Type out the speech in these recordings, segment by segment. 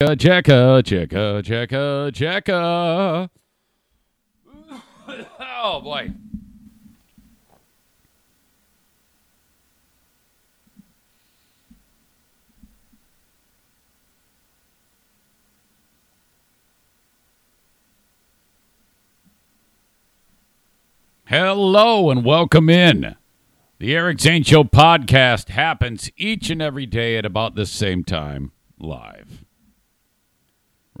Checka, checka, checka, checka. Oh boy. Hello and welcome in. The Eric Zane Show podcast happens each and every day at about the same time, live.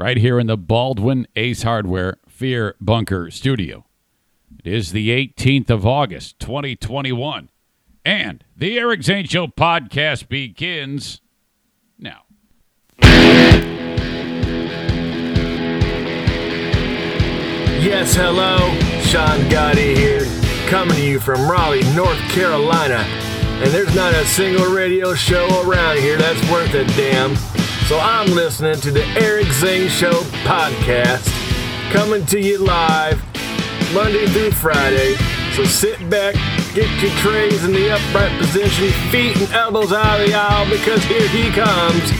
Right here in the Baldwin Ace Hardware Fear Bunker studio. It is the 18th of August, 2021. And the Eric Zane Show podcast begins now. Yes, hello, Sean Gotti here, coming to you from Raleigh, North Carolina. And there's not a single radio show around here that's worth a damn. So I'm listening to the Eric Zane Show podcast, coming to you live Monday through Friday. So sit back, get your trays in the upright position, feet and elbows out of the aisle, because here he comes,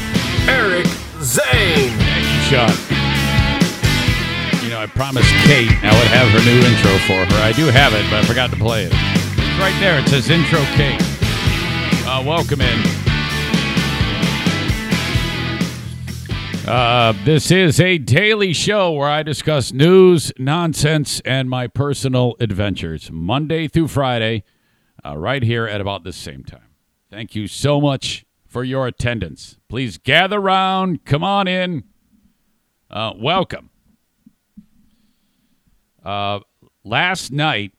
Eric Zane. Thank you, Sean. You know, I promised Kate I would have her new intro for her. I do have it, but I forgot to play it. It's right there. It says Intro Kate. Uh, welcome in. Uh, this is a daily show where I discuss news, nonsense, and my personal adventures, Monday through Friday, uh, right here at about the same time. Thank you so much for your attendance. Please gather round. Come on in. Uh, welcome. Uh, last night,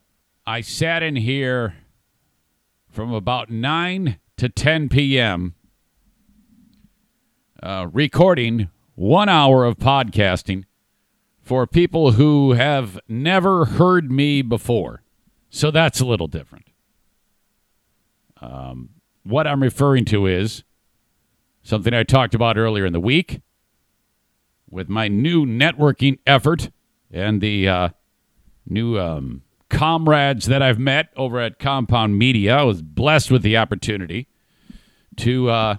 I sat in here from about 9 to 10 p.m. Uh, recording one hour of podcasting for people who have never heard me before. So that's a little different. Um, what I'm referring to is something I talked about earlier in the week with my new networking effort and the uh, new um, comrades that I've met over at Compound Media. I was blessed with the opportunity to uh,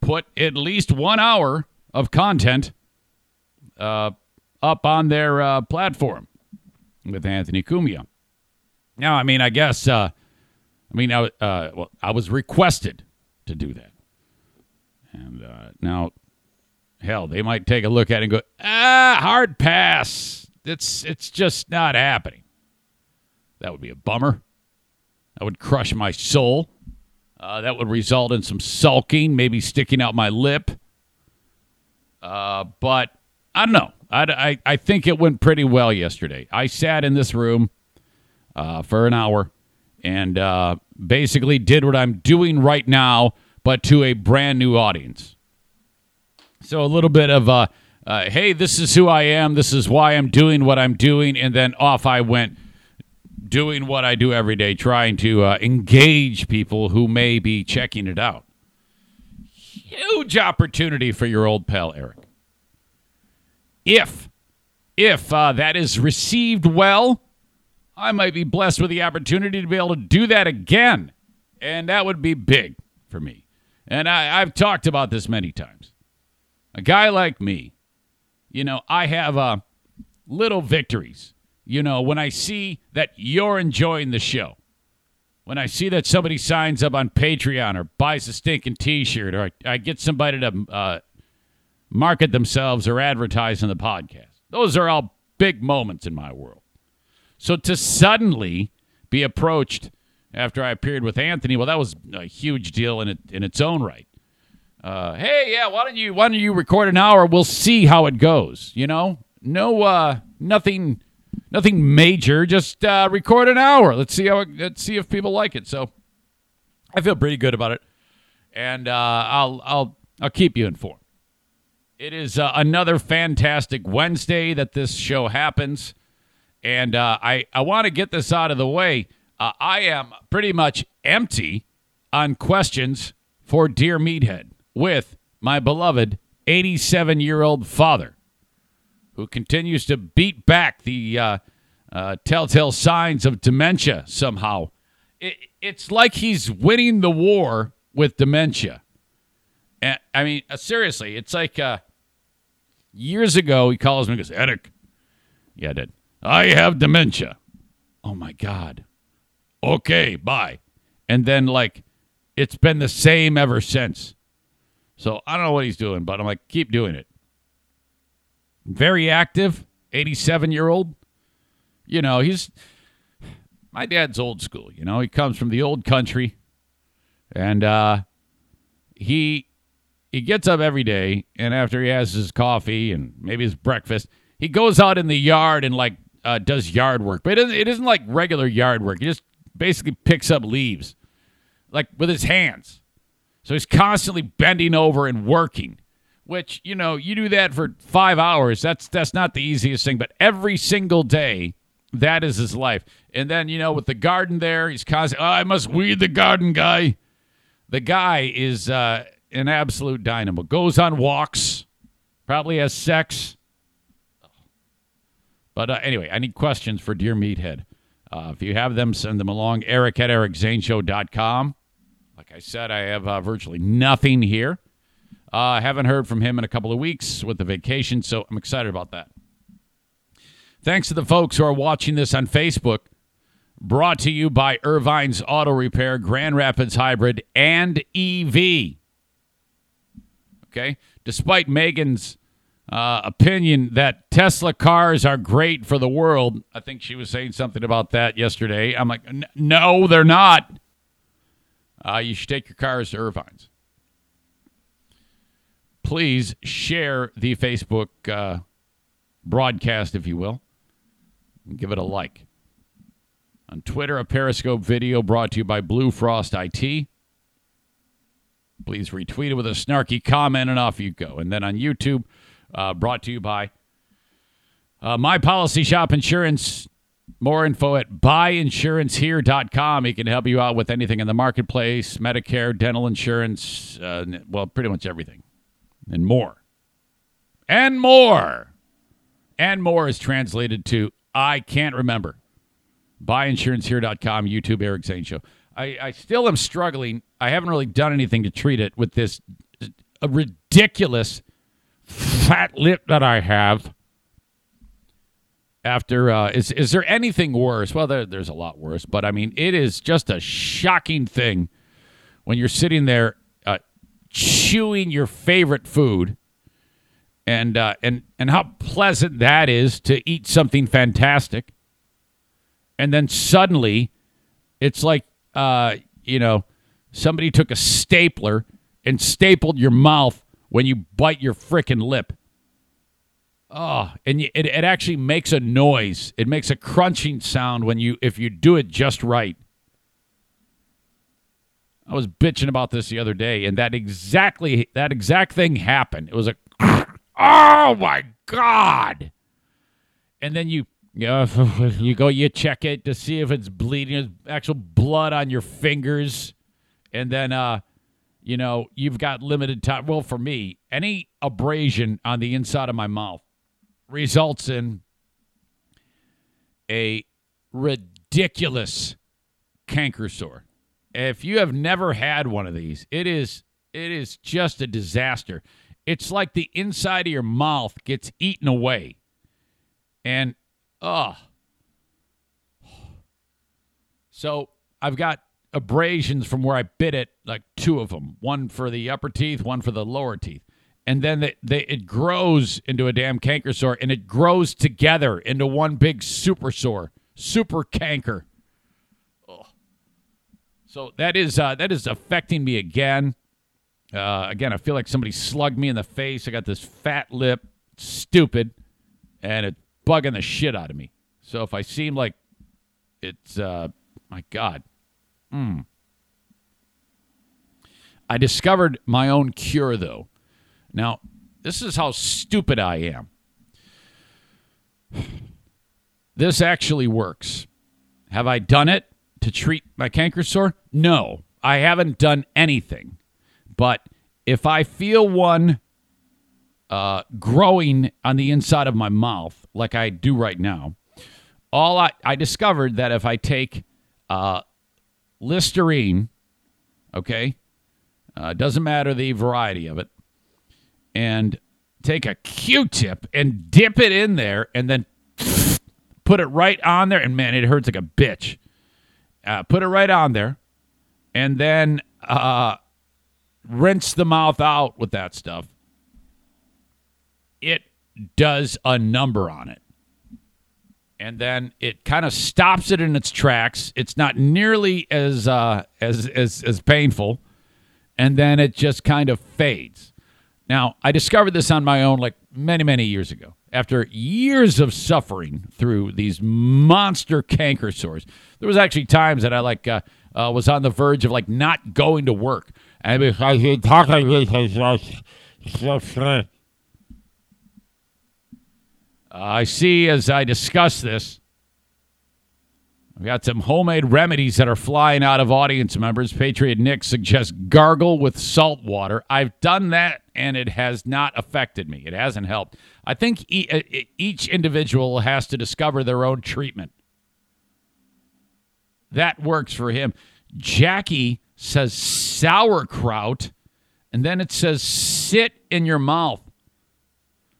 put at least one hour of content uh, up on their uh, platform with Anthony Cumia. Now, I mean, I guess, uh, I mean, I, uh, well, I was requested to do that. And uh, now, hell, they might take a look at it and go, ah, hard pass. It's it's just not happening. That would be a bummer. That would crush my soul. Uh, that would result in some sulking, maybe sticking out my lip. Uh, but I don't know. I, I, I think it went pretty well yesterday. I sat in this room uh, for an hour and uh, basically did what I'm doing right now, but to a brand new audience. So a little bit of uh, uh, hey, this is who I am. This is why I'm doing what I'm doing. And then off I went doing what I do every day, trying to uh, engage people who may be checking it out. Huge opportunity for your old pal, Eric. If, if uh, that is received well, I might be blessed with the opportunity to be able to do that again. And that would be big for me. And I, I've talked about this many times. A guy like me, you know, I have uh, little victories. You know, when I see that you're enjoying the show, when I see that somebody signs up on Patreon or buys a stinking T-shirt, or I, I get somebody to uh, market themselves or advertise on the podcast, those are all big moments in my world. So to suddenly be approached after I appeared with Anthony, well, that was a huge deal in it in its own right uh, hey, yeah, why don't you why don't you record an hour? We'll see how it goes. You know, no, uh, nothing, nothing major. Just uh, record an hour. Let's see how let's see if people like it. So, I feel pretty good about it, and uh, I'll I'll I'll keep you informed. It is uh, another fantastic Wednesday that this show happens, and uh, I I want to get this out of the way. Uh, I am pretty much empty on questions for Dear Meathead with my beloved 87 year old father, who continues to beat back the uh, uh, telltale signs of dementia somehow. It, it's like he's winning the war with dementia. And, I mean, uh, seriously, it's like uh, Years ago, he calls me and goes, Eric. Yeah, I did. I have dementia. Oh my God. Okay, bye. And then, like, it's been the same ever since. So I don't know what he's doing, but I'm like, keep doing it. Very active, 87 year old. You know, he's my dad's old school. You know, he comes from the old country, and uh, he he gets up every day, and after he has his coffee and maybe his breakfast, he goes out in the yard and like uh, does yard work. But it isn't, it isn't like regular yard work. He just basically picks up leaves, like with his hands. So he's constantly bending over and working. Which you know, you do that for five hours. That's that's not the easiest thing. But every single day, that is his life. And then, you know, with the garden there, he's constantly, oh, I must weed the garden guy. The guy is uh, an absolute dynamo. Goes on walks, probably has sex. But uh, anyway, I need questions for Dear Meathead. Uh, if you have them, send them along. Eric at ericzaneshow.com. Like I said, I have uh, virtually nothing here. I uh, haven't heard from him in a couple of weeks with the vacation, so I'm excited about that. Thanks to the folks who are watching this on Facebook. Brought to you by Ervine's Auto Repair, Grand Rapids Hybrid, and EV. Okay? Despite Megan's uh, opinion that Tesla cars are great for the world, I think she was saying something about that yesterday. I'm like, no, they're not. Uh, you should take your cars to Ervine's. Please share the Facebook uh, broadcast, if you will and give it a like. On Twitter, a Periscope video brought to you by Blue Frost IT. Please retweet it with a snarky comment and off you go. And then on YouTube, uh, brought to you by uh, My Policy Shop Insurance. More info at buyinsurancehere.com. He can help you out with anything in the marketplace Medicare, dental insurance, uh, well, pretty much everything. And more. And more. And more is translated to I can't remember. Buyinsurancehere.com, YouTube, Eric Zane Show. I, I still am struggling. I haven't really done anything to treat it with this ridiculous fat lip that I have. After uh, is is there anything worse? Well, there, there's a lot worse, but I mean, it is just a shocking thing when you're sitting there chewing your favorite food and uh, and and how pleasant that is to eat something fantastic, and then suddenly, it's like uh, you know somebody took a stapler and stapled your mouth when you bite your frickin' lip. Oh, and it, it actually makes a noise. It makes a crunching sound when you if you do it just right. I was bitching about this the other day, and that exactly that exact thing happened. It was a Oh my God! And then you know, you go you check it to see if it's bleeding, actual blood on your fingers, and then uh, you know you've got limited time. Well, for me, any abrasion on the inside of my mouth results in a ridiculous canker sore. If you have never had one of these, it is it is just a disaster. It's like the inside of your mouth gets eaten away. And, ugh. So I've got abrasions from where I bit it, like two of them one for the upper teeth, one for the lower teeth. And then they, they, it grows into a damn canker sore and it grows together into one big super sore, super canker. So that is uh, that is affecting me again. Uh, again, I feel like somebody slugged me in the face. I got this fat lip, stupid, and it's bugging the shit out of me. So if I seem like it's, uh, my God. Hmm. I discovered my own cure, though. Now, this is how stupid I am. This actually works. Have I done it to treat my canker sore? No, I haven't done anything. But if I feel one uh, growing on the inside of my mouth, like I do right now, all I, I discovered that if I take uh, Listerine, okay, uh, doesn't matter the variety of it, and take a Q-tip and dip it in there, and then put it right on there. And man, it hurts like a bitch. Uh, put it right on there, and then uh, rinse the mouth out with that stuff. It does a number on it and then it kind of stops it in its tracks. It's not nearly as uh, as as as painful, and then it just kind of fades. Now, I discovered this on my own like many many years ago. After years of suffering through these monster canker sores, there was actually times that I like uh, uh, was on the verge of like not going to work, and because he talked like this, so I see as I discuss this, I've got some homemade remedies that are flying out of audience members. Patriot Nick suggests gargle with salt water. I've done that and it has not affected me. It hasn't helped. I think uh, each individual has to discover their own treatment. That works for him. Jackie says sauerkraut, and then it says sit in your mouth.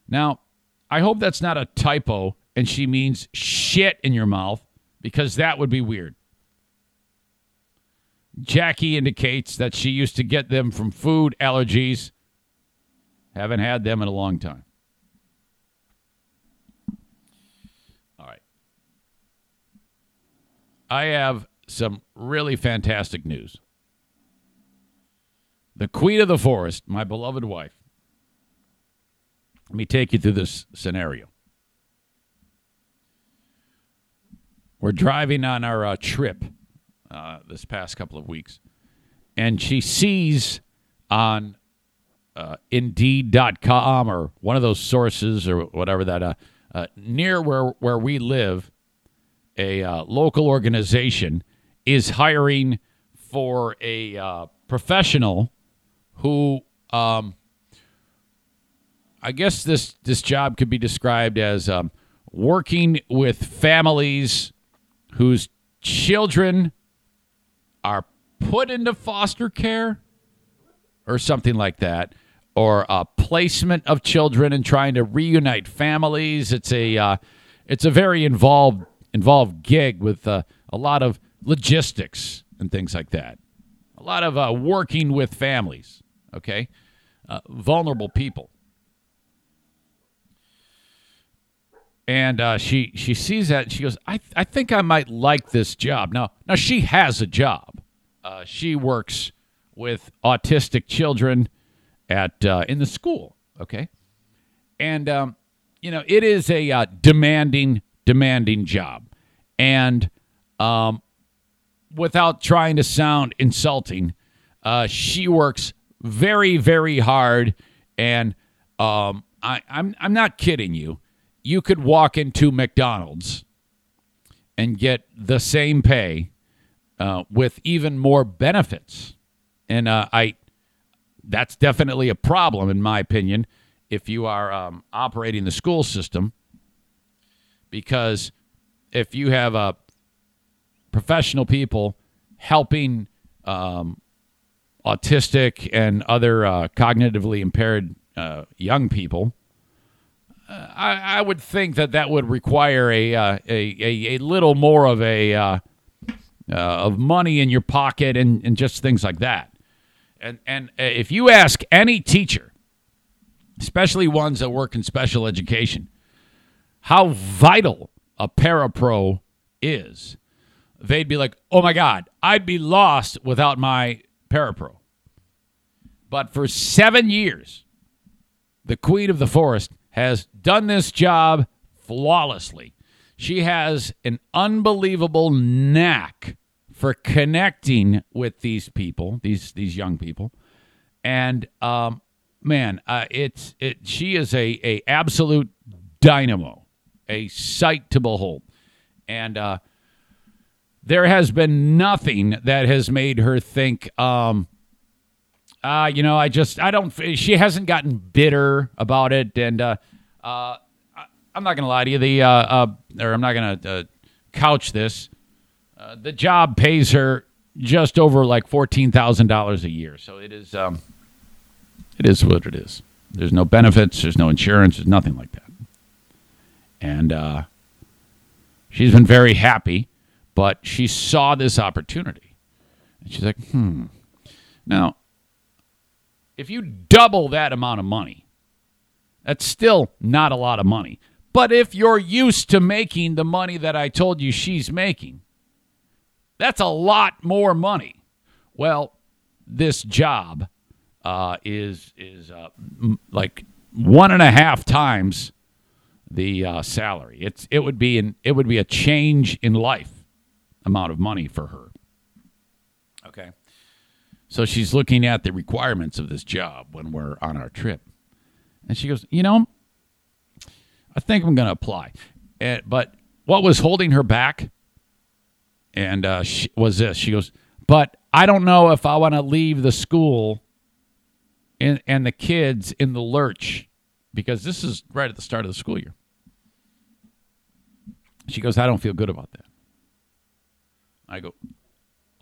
Now, I hope that's not a typo and she means shit in your mouth because that would be weird. Jackie indicates that she used to get them from food allergies. Haven't had them in a long time. All right. I have some really fantastic news. The queen of the forest, my beloved wife, let me take you through this scenario. We're driving on our uh, trip uh, this past couple of weeks, and she sees on uh, Indeed.com or one of those sources or whatever that uh, uh, near where where we live, a uh, local organization is hiring for a professional who um, I guess this this job could be described as um, working with families whose children are put into foster care or something like that, or a placement of children and trying to reunite families. It's a uh, it's a very involved involved gig with uh, a lot of logistics and things like that. A lot of uh, working with families. Okay, uh, vulnerable people. and uh, she she sees that and she goes, I I think I might like this job. Now now she has a job. She works with autistic children at uh, in the school. Okay, and um, you know it is a uh, demanding demanding job, and um, without trying to sound insulting, uh, she works very very hard, and um, I, I'm I'm not kidding you you could walk into McDonald's and get the same pay uh, with even more benefits. And uh, I, that's definitely a problem, in my opinion, if you are um, operating the school system, because if you have uh, professional people helping um, autistic and other uh, cognitively impaired uh, young people I, I, would think that that would require a uh, a, a, a little more of a uh, uh, of money in your pocket and, and just things like that. And and uh, if you ask any teacher, especially ones that work in special education, how vital a parapro is, they'd be like, "Oh my God, I'd be lost without my parapro." But for seven years, the queen of the forest has done this job flawlessly. She has an unbelievable knack for connecting with these people, these these young people, and um, man, uh, it's it. She is a a absolute dynamo, a sight to behold, and uh, there has been nothing that has made her think. Um, uh, you know, I just I don't. She hasn't gotten bitter about it, and uh, uh, I, am not gonna lie to you. The uh, uh, or I'm not gonna uh, couch this. Uh, the job pays her just over like fourteen thousand dollars a year, so it is um, it is what it is. There's no benefits. There's no insurance. There's nothing like that. And uh, she's been very happy, but she saw this opportunity. And she's like, hmm. Now, if you double that amount of money, that's still not a lot of money. But if you're used to making the money that I told you she's making, that's a lot more money. Well, this job uh, is is uh, m- like one and a half times the uh, salary. It's it would be an it would be a change in life amount of money for her. Okay, so she's looking at the requirements of this job when we're on our trip, and she goes, you know, I think I'm going to apply. And, but what was holding her back? And uh, she, was this? She goes, but I don't know if I want to leave the school and, and the kids in the lurch because this is right at the start of the school year. She goes, I don't feel good about that. I go,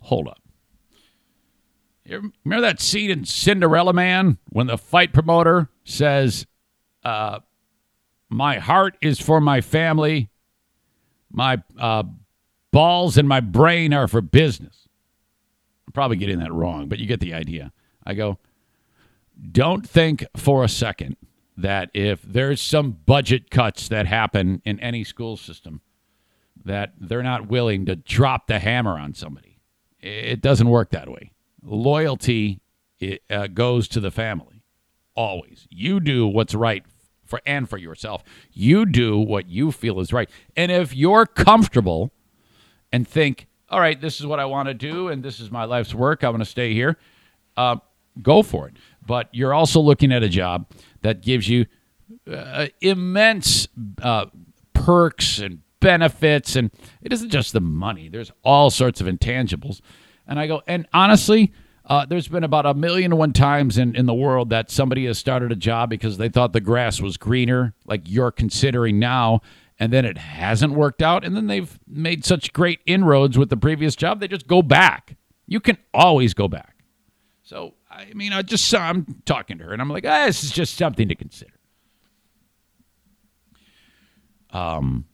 hold up. You remember that scene in Cinderella Man when the fight promoter says, uh, My heart is for my family, my uh, balls and my brain are for business. I'm probably getting that wrong, but you get the idea. I go, don't think for a second that if there's some budget cuts that happen in any school system, that they're not willing to drop the hammer on somebody. It doesn't work that way. Loyalty it, uh, goes to the family, always. You do what's right for and for yourself. You do what you feel is right, and if you're comfortable and think, "All right, this is what I want to do, and this is my life's work. I want to stay here," uh, go for it. But you're also looking at a job that gives you uh, immense uh, perks and benefits and it isn't just the money. There's all sorts of intangibles. And i go and honestly uh, there's been about a million and one times in, in the world that somebody has started a job because they thought the grass was greener like you're considering now and then it hasn't worked out and then they've made such great inroads with the previous job they just go back you can always go back so I mean, I just saw, I'm talking to her, and I'm like, ah, this is just something to consider. Um,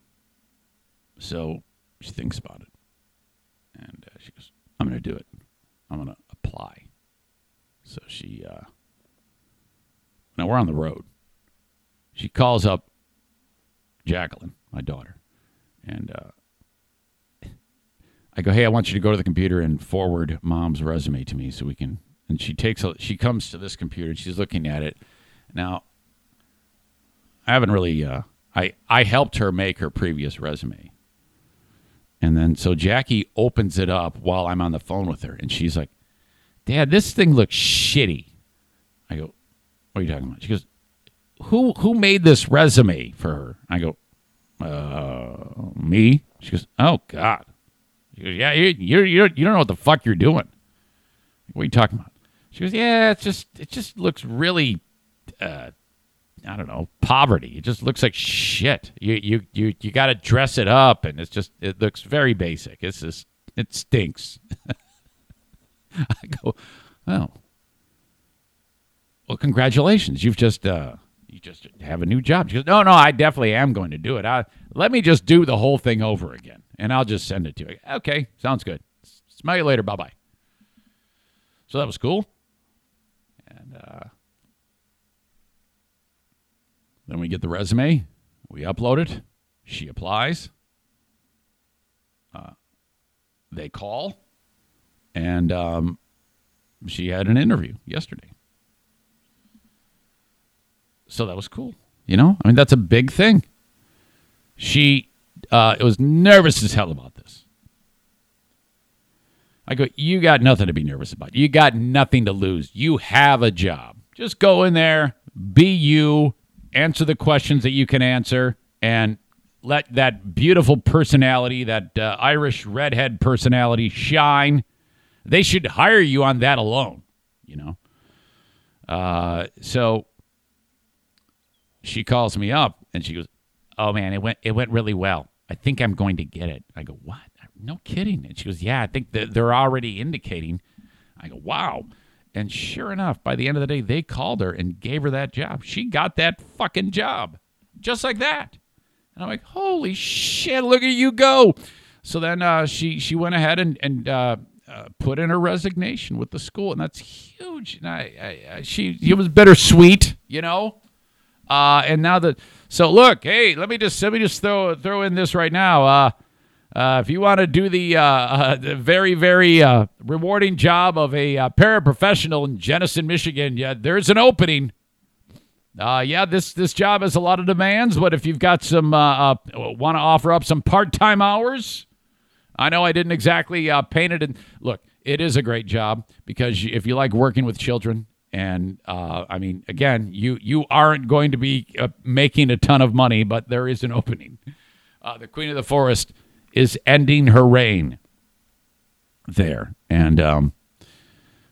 so she thinks about it, and uh, she goes, "I'm going to do it. I'm going to apply." So she, uh, now we're on the road. She calls up Jacqueline, my daughter, and uh, I go, "Hey, I want you to go to the computer and forward mom's resume to me so we can and she takes a, she comes to this computer and she's looking at it. Now, I haven't really uh, I I helped her make her previous resume. And then so Jackie opens it up while I'm on the phone with her and she's like, "Dad, this thing looks shitty." I go, "What are you talking about?" She goes, "Who who made this resume for her?" I go, "Uh, me." She goes, "Oh God." She goes, "Yeah, you you you don't know what the fuck you're doing." What are you talking about? She goes, yeah, it's just it just looks really, uh, I don't know, poverty. It just looks like shit. You you you you got to dress it up, and it's just it looks very basic. It's just it stinks. I go, oh, well, congratulations. You've just uh, you just have a new job. She goes, no, no, I definitely am going to do it. I, let me just do the whole thing over again, and I'll just send it to you. Okay, sounds good. Smell you later. Bye bye. So that was cool. And uh, then we get the resume, we upload it, she applies, uh, they call, and um, she had an interview yesterday. So that was cool. You know, I mean, that's a big thing. She uh, was nervous as hell about this. I go, you got nothing to be nervous about. You got nothing to lose. You have a job. Just go in there, be you, answer the questions that you can answer, and let that beautiful personality, that uh, Irish redhead personality, shine. They should hire you on that alone, you know. Uh, so she calls me up and she goes, "Oh man, it went it went really well. I think I'm going to get it." I go, "What?" no kidding. And she goes, yeah, I think that they're already indicating. I go, wow. And sure enough, by the end of the day, they called her and gave her that job. She got that fucking job just like that. And I'm like, holy shit, look at you go. So then uh, she she went ahead and, and uh, uh, put in her resignation with the school, and that's huge. And I, I, I she it was bittersweet, you know. Uh, and now that so look, hey, let me just let me just throw throw in this right now. Uh, uh, if you want to do the, uh, uh, the very, very uh, rewarding job of a uh, paraprofessional in Jenison, Michigan, yeah, there's an opening. Yeah, this this job has a lot of demands, but if you've got some want to offer up some part time hours, I know I didn't exactly paint it. And look, it is a great job because if you like working with children, and I mean, again, you you aren't going to be making a ton of money, but there is an opening. the Queen of the Forest is ending her reign there. And um,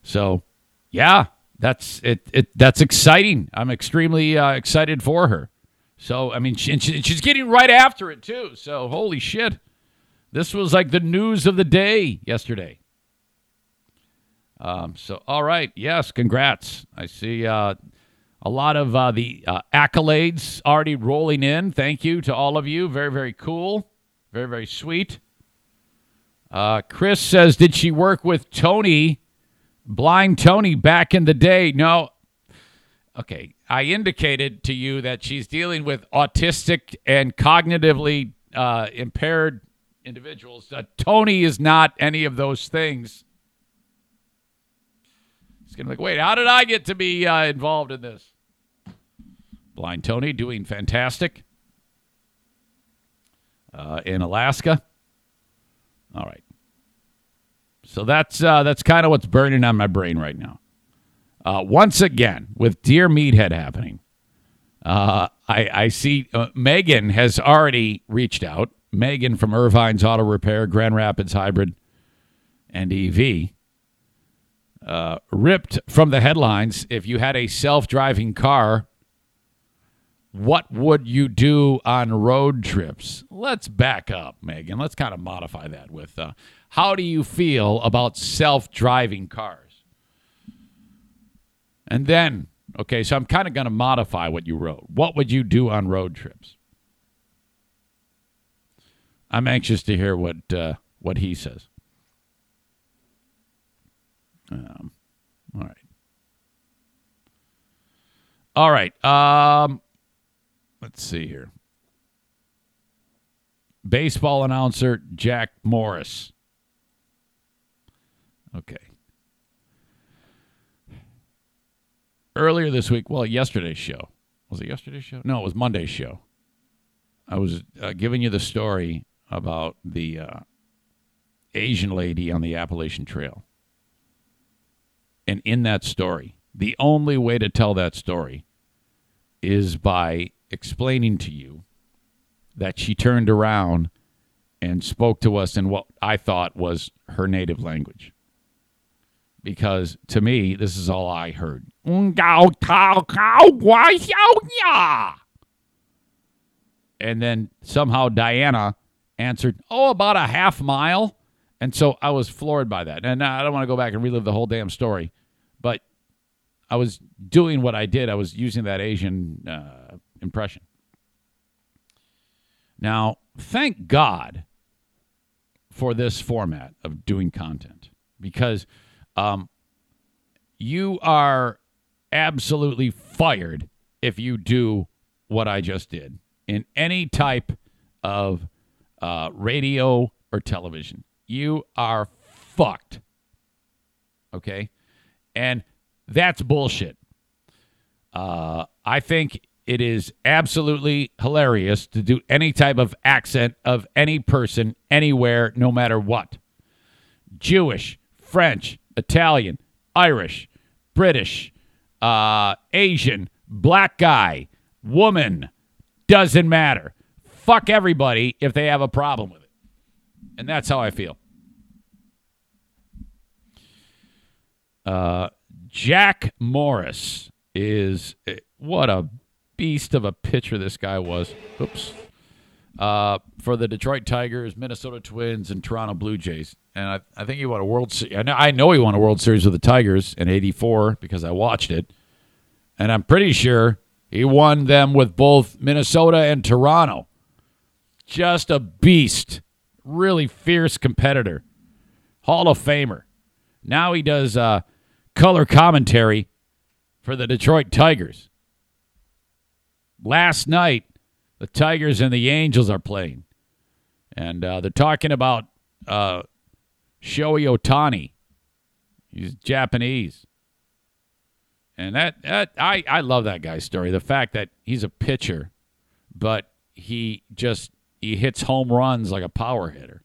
so, yeah, that's it, it. That's exciting. I'm extremely uh, excited for her. So, I mean, she, she, she's getting right after it, too. So, holy shit. This was like the news of the day yesterday. Um, so, all right. Yes, congrats. I see uh, a lot of uh, the uh, accolades already rolling in. Thank you to all of you. Very, very cool. Very, very sweet. Uh, Chris says, Did she work with Tony, blind Tony, back in the day? No. Okay. I indicated to you that she's dealing with autistic and cognitively uh, impaired individuals. Uh, Tony is not any of those things. Like, wait, how did I get to be uh, involved in this? Blind Tony doing fantastic uh, in Alaska. All right. So that's uh, that's kind of what's burning on my brain right now. Uh, once again, with Dear Meathead happening, uh, I, I see uh, Megan has already reached out. Megan from Ervine's Auto Repair, Grand Rapids Hybrid, and EV. Uh, ripped from the headlines. If you had a self driving car, what would you do on road trips? Let's back up, Megan. Let's kind of modify that with uh, how do you feel about self driving cars? And then, okay, so I'm kind of going to modify what you wrote. What would you do on road trips? I'm anxious to hear what uh, what he says. Um, all right. All right. Um, Let's see here. Baseball announcer Jack Morris. Okay. Earlier this week, well, yesterday's show. Was it yesterday's show? No, it was Monday's show. I was uh, giving you the story about the uh, Asian lady on the Appalachian Trail. And in that story, the only way to tell that story is by explaining to you that she turned around and spoke to us in what I thought was her native language. Because to me, this is all I heard. And then somehow Diana answered, Oh, about a half mile. And so I was floored by that. And I don't want to go back and relive the whole damn story, but I was doing what I did. I was using that Asian uh, impression. Now, thank God for this format of doing content because um, you are absolutely fired if you do what I just did in any type of uh, radio or television. You are fucked. Okay? And that's bullshit. Uh, I think it is absolutely hilarious to do any type of accent of any person anywhere, no matter what. Jewish, French, Italian, Irish, British, uh, Asian, black guy, woman, doesn't matter. Fuck everybody if they have a problem with it. And that's how I feel. Uh, Jack Morris is eh, what a beast of a pitcher this guy was. Oops. Uh, for the Detroit Tigers, Minnesota Twins, and Toronto Blue Jays. and I, I think he won a World Series. I know, I know he won a World Series with the Tigers in '84 because I watched it, and I'm pretty sure he won them with both Minnesota and Toronto. Just a beast, really fierce competitor, Hall of Famer. Now he does uh, color commentary for the Detroit Tigers. Last night, the Tigers and the Angels are playing, and uh, they're talking about uh, Shohei Ohtani. He's Japanese. And that, that I, I love that guy's story. The fact that he's a pitcher, but he just he hits home runs like a power hitter.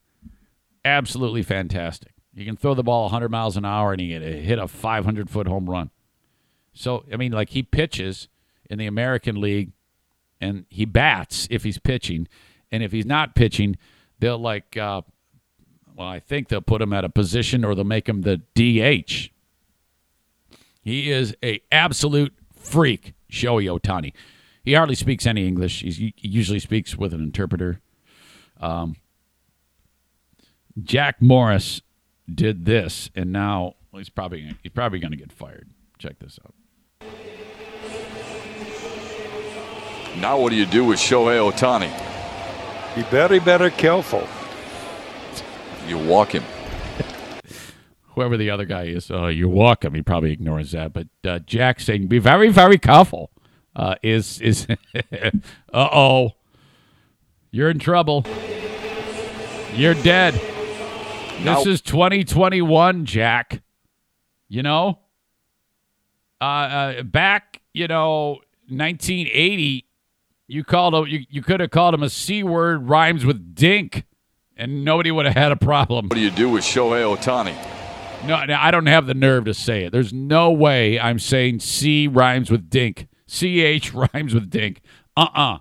Absolutely fantastic. You can throw the ball 100 miles an hour and he hit a 500 foot home run. So I mean, like he pitches in the American League, and he bats if he's pitching, and if he's not pitching, they'll like. Uh, well, I think they'll put him at a position or they'll make him the DH. He is a absolute freak, Shohei Ohtani. He hardly speaks any English. He's, he usually speaks with an interpreter. Um, Jack Morris did this, and now well, he's probably he's probably going to get fired. Check this out. Now what do you do with Shohei Ohtani? Be very, very careful. You walk him. Whoever the other guy is, uh, you walk him. He probably ignores that. But uh, Jack saying, "Be very, very careful." Uh, is is uh oh, you're in trouble. You're dead. Now- This is 2021, Jack. You know, uh, uh, back, you know, 1980, you called him, you, you could have called him a c word rhymes with dink, and nobody would have had a problem. What do you do with Shohei Ohtani? No, no, I don't have the nerve to say it. There's no way I'm saying C rhymes with dink. CH rhymes with dink. Uh uh-uh. uh.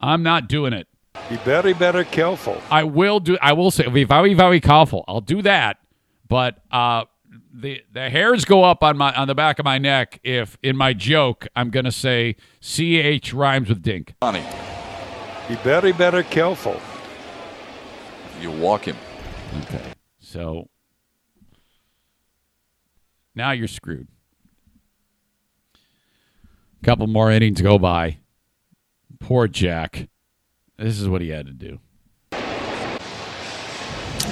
i am not doing it. Be very, very careful. I will do. I will say, be very, very careful. I'll do that. But uh, the the hairs go up on my on the back of my neck if in my joke I'm gonna say ch rhymes with dink. Ohtani. Be very, very careful. You walk him. Okay. So now you're screwed. A Couple more innings go by. Poor Jack. This is what he had to do.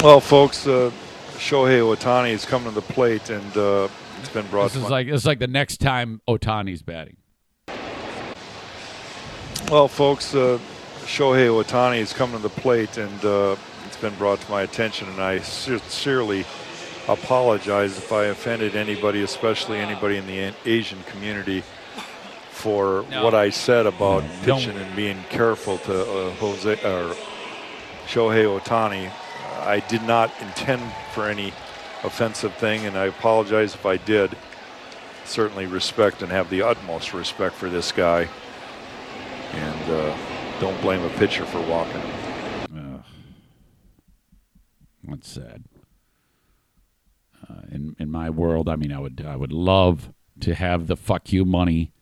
Well, folks, uh, Shohei Ohtani is coming to the plate, and uh, it's been brought. This is my- like is like the next time Ohtani's batting. Well, folks, uh, Shohei Ohtani is coming to the plate, and uh, it's been brought to my attention, and I sincerely apologize if I offended anybody, especially anybody in the Asian community, for No. what I said about Don't- pitching and being careful to uh, Jose or Shohei Ohtani. I did not intend for any offensive thing, and I apologize if I did. Certainly respect and have the utmost respect for this guy and uh, don't blame a pitcher for walking. Ugh. That's sad. Uh, in in my world, I mean, I would I would love to have the fuck you money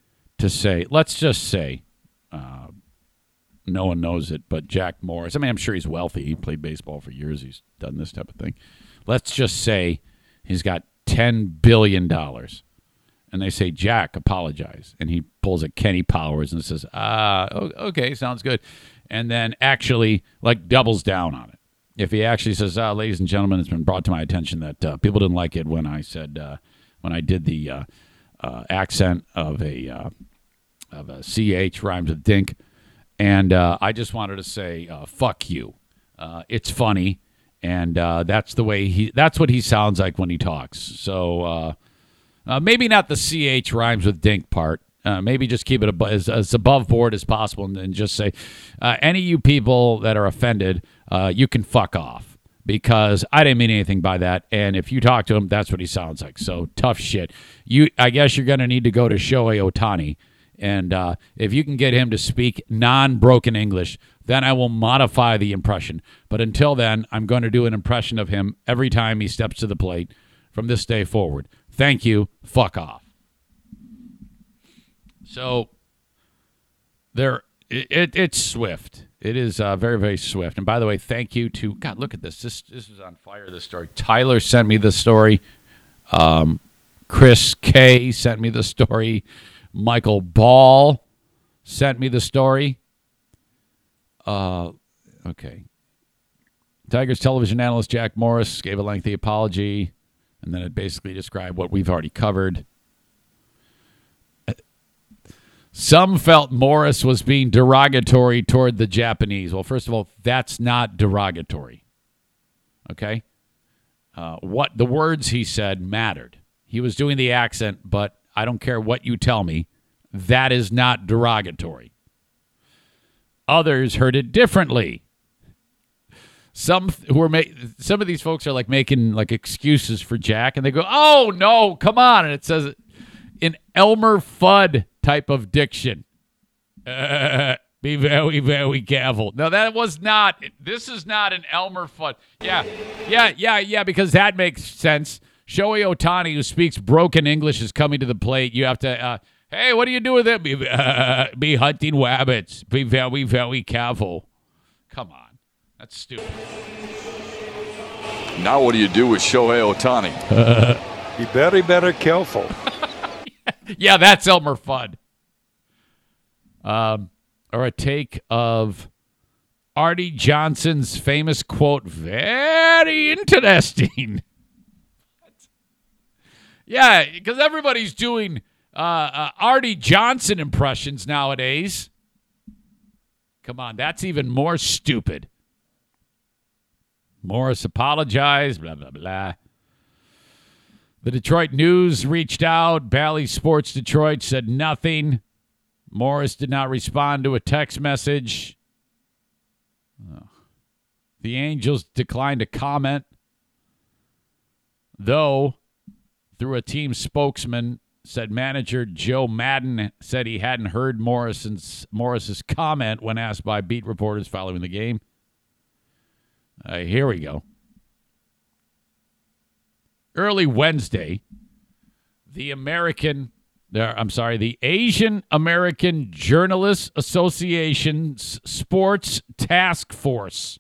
to say. Let's just say, uh, no one knows it, but Jack Morris. I mean, I'm sure he's wealthy. He played baseball for years. He's done this type of thing. Let's just say he's got ten billion dollars and they say, Jack, apologize. And he pulls a Kenny Powers and says, ah, o- okay, sounds good. And then actually, like, doubles down on it. If he actually says, ah, ladies and gentlemen, it's been brought to my attention that uh, people didn't like it when I said, uh, when I did the uh, uh, accent of a, uh, of a CH rhymes with dink. And uh, I just wanted to say, uh, fuck you. Uh, it's funny. And uh, that's the way he, that's what he sounds like when he talks. So, uh, uh, maybe not the ch rhymes with dink part. Uh, maybe just keep it abo- as, as above board as possible, and, and just say, uh, any of you people that are offended, uh, you can fuck off because I didn't mean anything by that. And if you talk to him, that's what he sounds like. So tough shit. You, I guess you're gonna need to go to Shohei Ohtani, and uh, if you can get him to speak non-broken English, then I will modify the impression. But until then, I'm going to do an impression of him every time he steps to the plate from this day forward. Thank you. Fuck off. So there, it, it, it's swift. It is uh, very, very swift. And by the way, thank you to God. Look at this. This this is on fire. This story. Tyler sent me the story. Um, Chris K sent me the story. Michael Ball sent me the story. Uh, okay. Tigers television analyst Jack Morris gave a lengthy apology, and then it basically described what we've already covered. Some felt Morris was being derogatory toward the Japanese. Well, first of all, that's not derogatory. Okay? Uh, what the words he said mattered. He was doing the accent, but I don't care what you tell me. That is not derogatory. Others heard it differently. Some who are ma- some of these folks are like making like excuses for Jack, and they go, "Oh no, come on!" And it says in Elmer Fudd type of diction. Uh, be very, very careful. No, that was not. This is not an Elmer Fudd. Yeah, yeah, yeah, yeah. Because that makes sense. Shohei Ohtani, who speaks broken English, is coming to the plate. You have to. Uh, hey, what do you do with it? Be, uh, be hunting rabbits. Be very, very careful. Come on, that's stupid. Now what do you do with Shohei Ohtani? Be very, very careful. yeah, that's Elmer Fudd. Um, or a take of Arte Johnson's famous quote, very interesting. Yeah, because everybody's doing uh, uh, Arte Johnson impressions nowadays. Come on, that's even more stupid. Morris apologized, blah, blah, blah. The Detroit News reached out. Bally Sports Detroit said nothing. Morris did not respond to a text message. Oh. The Angels declined to comment, though, through a team spokesman, said manager Joe Maddon said he hadn't heard Morrison's Morris's comment when asked by beat reporters following the game. Uh, here we go. Early Wednesday, the American I'm sorry, the Asian American Journalists Association's Sports Task Force.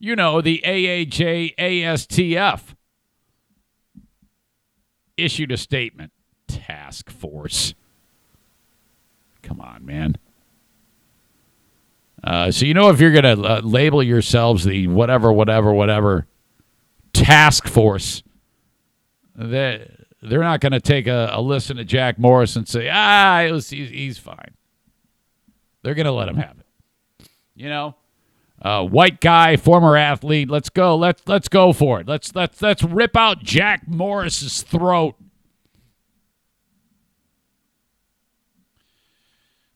You know, the AAJ ASTF issued a statement. Task Force. Come on, man. Uh, so, you know, if you're going to uh, label yourselves the whatever, whatever, whatever task force, that they're not going to take a, a, listen to Jack Morris and say, ah, was, he's, he's, fine. They're going to let him have it. You know, uh, white guy, former athlete. Let's go. Let's let's go for it. Let's let's let's rip out Jack Morris's throat.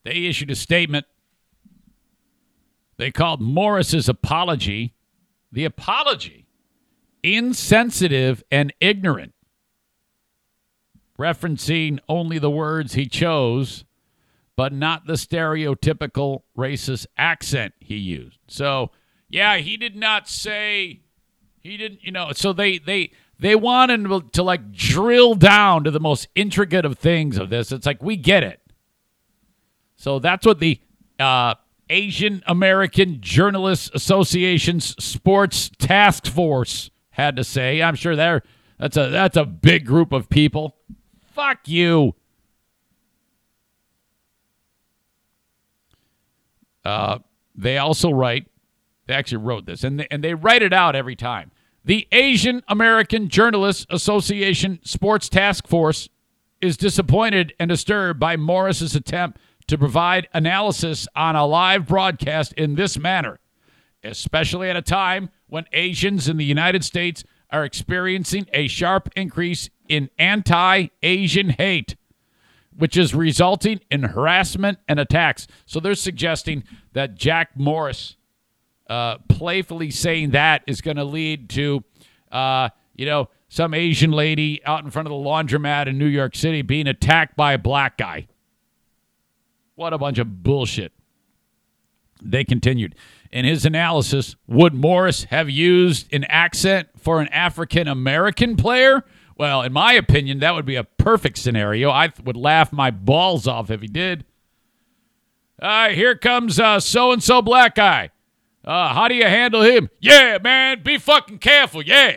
They issued a statement. They called Morris's apology the apology insensitive and ignorant referencing only the words he chose, but not the stereotypical racist accent he used. So, yeah, he did not say he didn't, you know, so they they they wanted to like drill down to the most intricate of things of this. It's like we get it. So that's what the uh, Asian American Journalists Association's Sports Task Force had to say. I'm sure they're that's a that's a big group of people. Fuck you. Uh, they also write, they actually wrote this, and they, and they write it out every time. The Asian American Journalists Association Sports Task Force is disappointed and disturbed by Morris's attempt to provide analysis on a live broadcast in this manner, especially at a time when Asians in the United States are experiencing a sharp increase in anti Asian hate, which is resulting in harassment and attacks. So they're suggesting that Jack Morris uh, playfully saying that is going to lead to, uh, you know, some Asian lady out in front of the laundromat in New York City being attacked by a black guy. What a bunch of bullshit. They continued. In his analysis, would Morris have used an accent for an African American player? Well, in my opinion, that would be a perfect scenario. I would laugh my balls off if he did. Uh, here comes so and so black guy. Uh, how do you handle him? Yeah, man, be fucking careful. Yeah.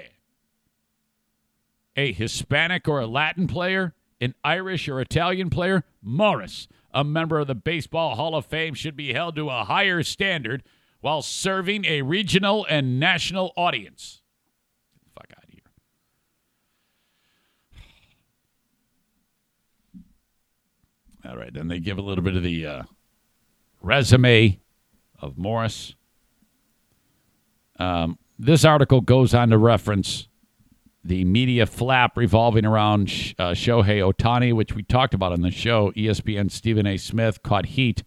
A Hispanic or a Latin player, an Irish or Italian player, Morris, a member of the Baseball Hall of Fame, should be held to a higher standard while serving a regional and national audience. Fuck out of here. All right, then they give a little bit of the uh, resume of Morris. Um, this article goes on to reference the media flap revolving around uh, Shohei Ohtani, which we talked about on the show. ESPN Stephen A. Smith caught heat,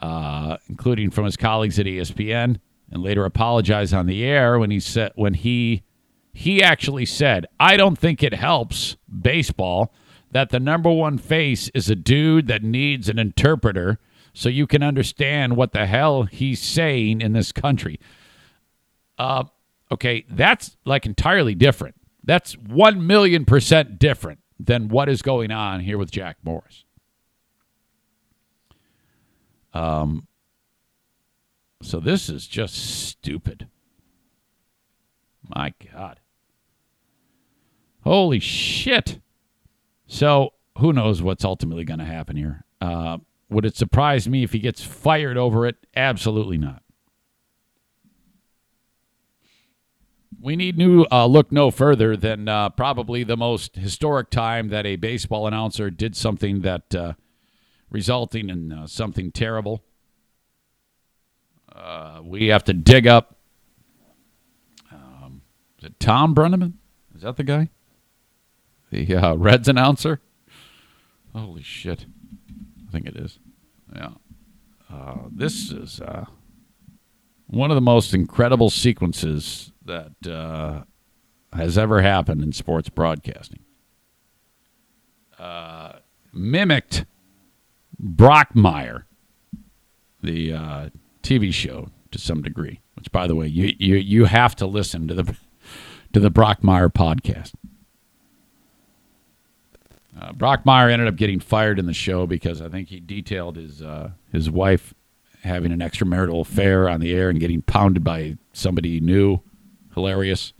uh, including from his colleagues at ESPN, and later apologized on the air when he said when he he actually said, "I don't think it helps baseball that the number one face is a dude that needs an interpreter." So you can understand what the hell he's saying in this country. Uh, okay, that's like entirely different. That's 1 million percent different than what is going on here with Jack Morris. Um, so this is just stupid. My God. Holy shit. So who knows what's ultimately going to happen here? Uh, would it surprise me if he gets fired over it? Absolutely not. We need new uh, look no further than uh, probably the most historic time that a baseball announcer did something that uh, resulting in uh, something terrible. Uh, we have to dig up. Um, is it Thom Brennaman? Is that the guy? The uh, Reds announcer? Holy shit. I think it is. Yeah. Uh, this is uh, one of the most incredible sequences that uh, has ever happened in sports broadcasting. Uh, mimicked Brockmire, the uh, TV show, to some degree. Which, by the way, you, you you have to listen to the to the Brockmire podcast. Uh, Brockmire ended up getting fired in the show because I think he detailed his uh, his wife having an extramarital affair on the air and getting pounded by somebody he knew. Hilarious.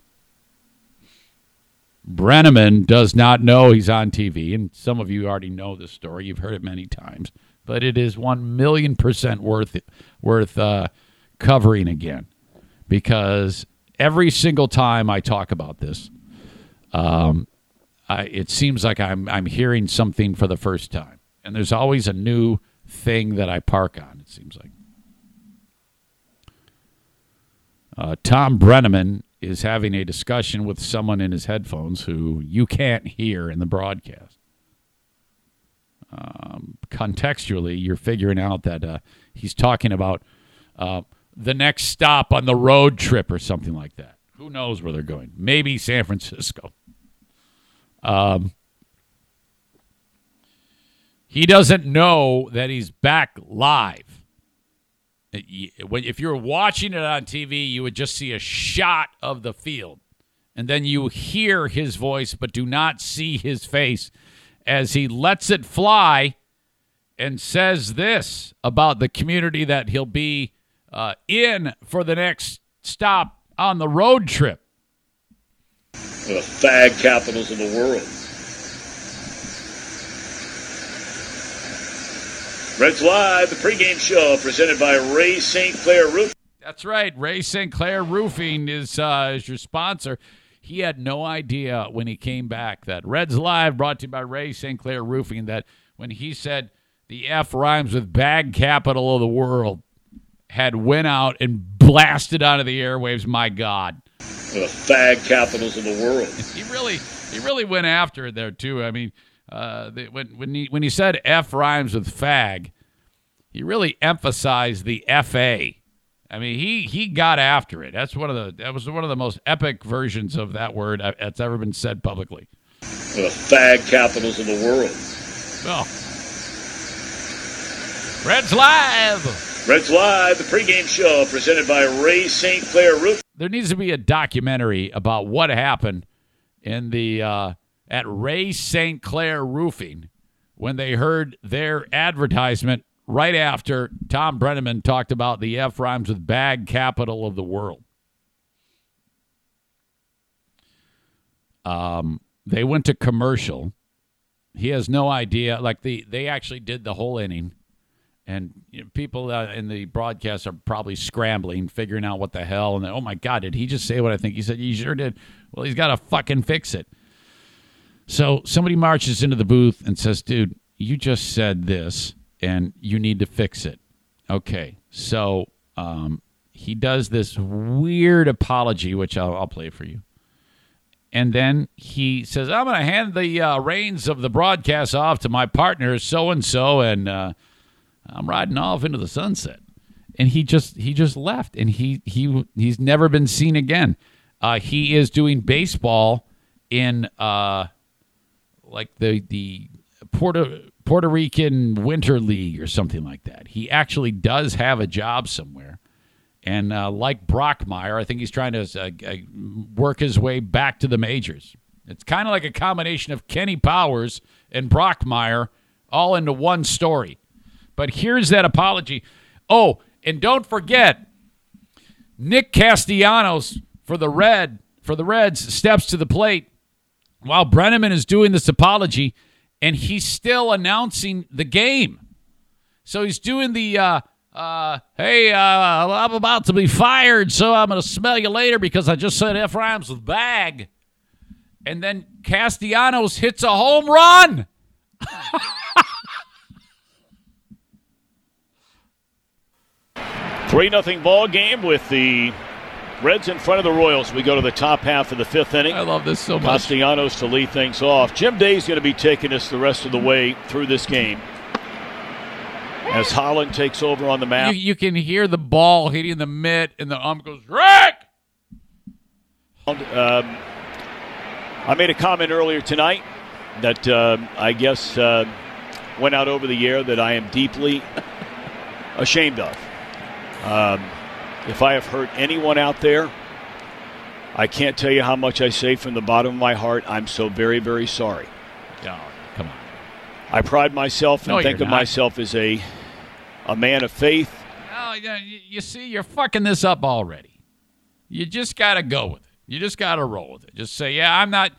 Brennaman does not know he's on TV, and some of you already know this story. You've heard it many times, but it is one million percent worth worth uh, covering again because every single time I talk about this, um, It seems like I'm I'm hearing something for the first time, and there's always a new thing that I park on. It seems like uh, Thom Brennaman is having a discussion with someone in his headphones who you can't hear in the broadcast. Um, contextually, you're figuring out that uh, he's talking about uh, the next stop on the road trip or something like that. Who knows where they're going? Maybe San Francisco. Um, he doesn't know that he's back live. If you're watching it on TV, you would just see a shot of the field, and then you hear his voice, but do not see his face as he lets it fly and says this about the community that he'll be uh, in for the next stop on the road trip the fag capitals of the world. Reds Live, the pregame show presented by Ray St. Clair Roofing. That's right. Ray St. Clair Roofing is, uh, is your sponsor. He had no idea when he came back that Reds Live, brought to you by Ray St. Clair Roofing, that when he said the F rhymes with bag capital of the world, had went out and blasted onto the airwaves. My God the fag capitals of the world. he really, he really went after it there too. I mean, uh, when when he when he said F rhymes with fag, he really emphasized the FA. I mean, he he got after it. That's one of the that was one of the most epic versions of that word that's ever been said publicly. The fag capitals of the world. Well, Reds Live. Reds Live, the pregame show presented by Ray St. Clair Roof. There needs to be a documentary about what happened in the uh, at Ray St. Clair Roofing when they heard their advertisement right after Thom Brennaman talked about the F rhymes with bag capital of the world. Um, they went to commercial. He has no idea. Like the they actually did the whole inning, and you know, people uh, in the broadcast are probably scrambling, figuring out what the hell. And oh my god, did he just say what I think he said? He sure did. Well, he's got to fucking fix it. So somebody marches into the booth and says, "Dude, you just said this, and you need to fix it." Okay, so um, he does this weird apology, which I'll, I'll play for you. And then he says, I'm going to hand the uh, reins of the broadcast off to my partner, so and so, and uh, I'm riding off into the sunset. And he just he just left, and he he he's never been seen again. Uh, he is doing baseball in uh, like the the Puerto Puerto Rican Winter League or something like that. He actually does have a job somewhere. And uh, like Brockmire, I think he's trying to uh, uh, work his way back to the majors. It's kind of like a combination of Kenny Powers and Brockmire all into one story. But here's that apology. Oh, and don't forget, Nick Castellanos for the Red for the Reds steps to the plate while Brennaman is doing this apology, and he's still announcing the game. So he's doing the uh, uh, hey, uh, I'm about to be fired, so I'm going to smell you later because I just said F rhymes with bag. And then Castellanos hits a home run. Three nothing ball game with the Reds in front of the Royals. We go to the top half of the fifth inning. I love this so much. Castellanos to lead things off. Jim Day's going to be taking us the rest of the way through this game as Holland takes over on the map. You, you can hear the ball hitting the mitt, and the ump goes, Rick! Um, I made a comment earlier tonight that uh, I guess uh, went out over the air that I am deeply ashamed of. Um, if I have hurt anyone out there, I can't tell you how much I say from the bottom of my heart. I'm so very, very sorry. Oh, come on. I pride myself and No, think of not. myself as a a man of faith. Oh, you, you see, you're fucking this up already. You just got to go with it. You just got to roll with it. Just say, yeah, I'm not.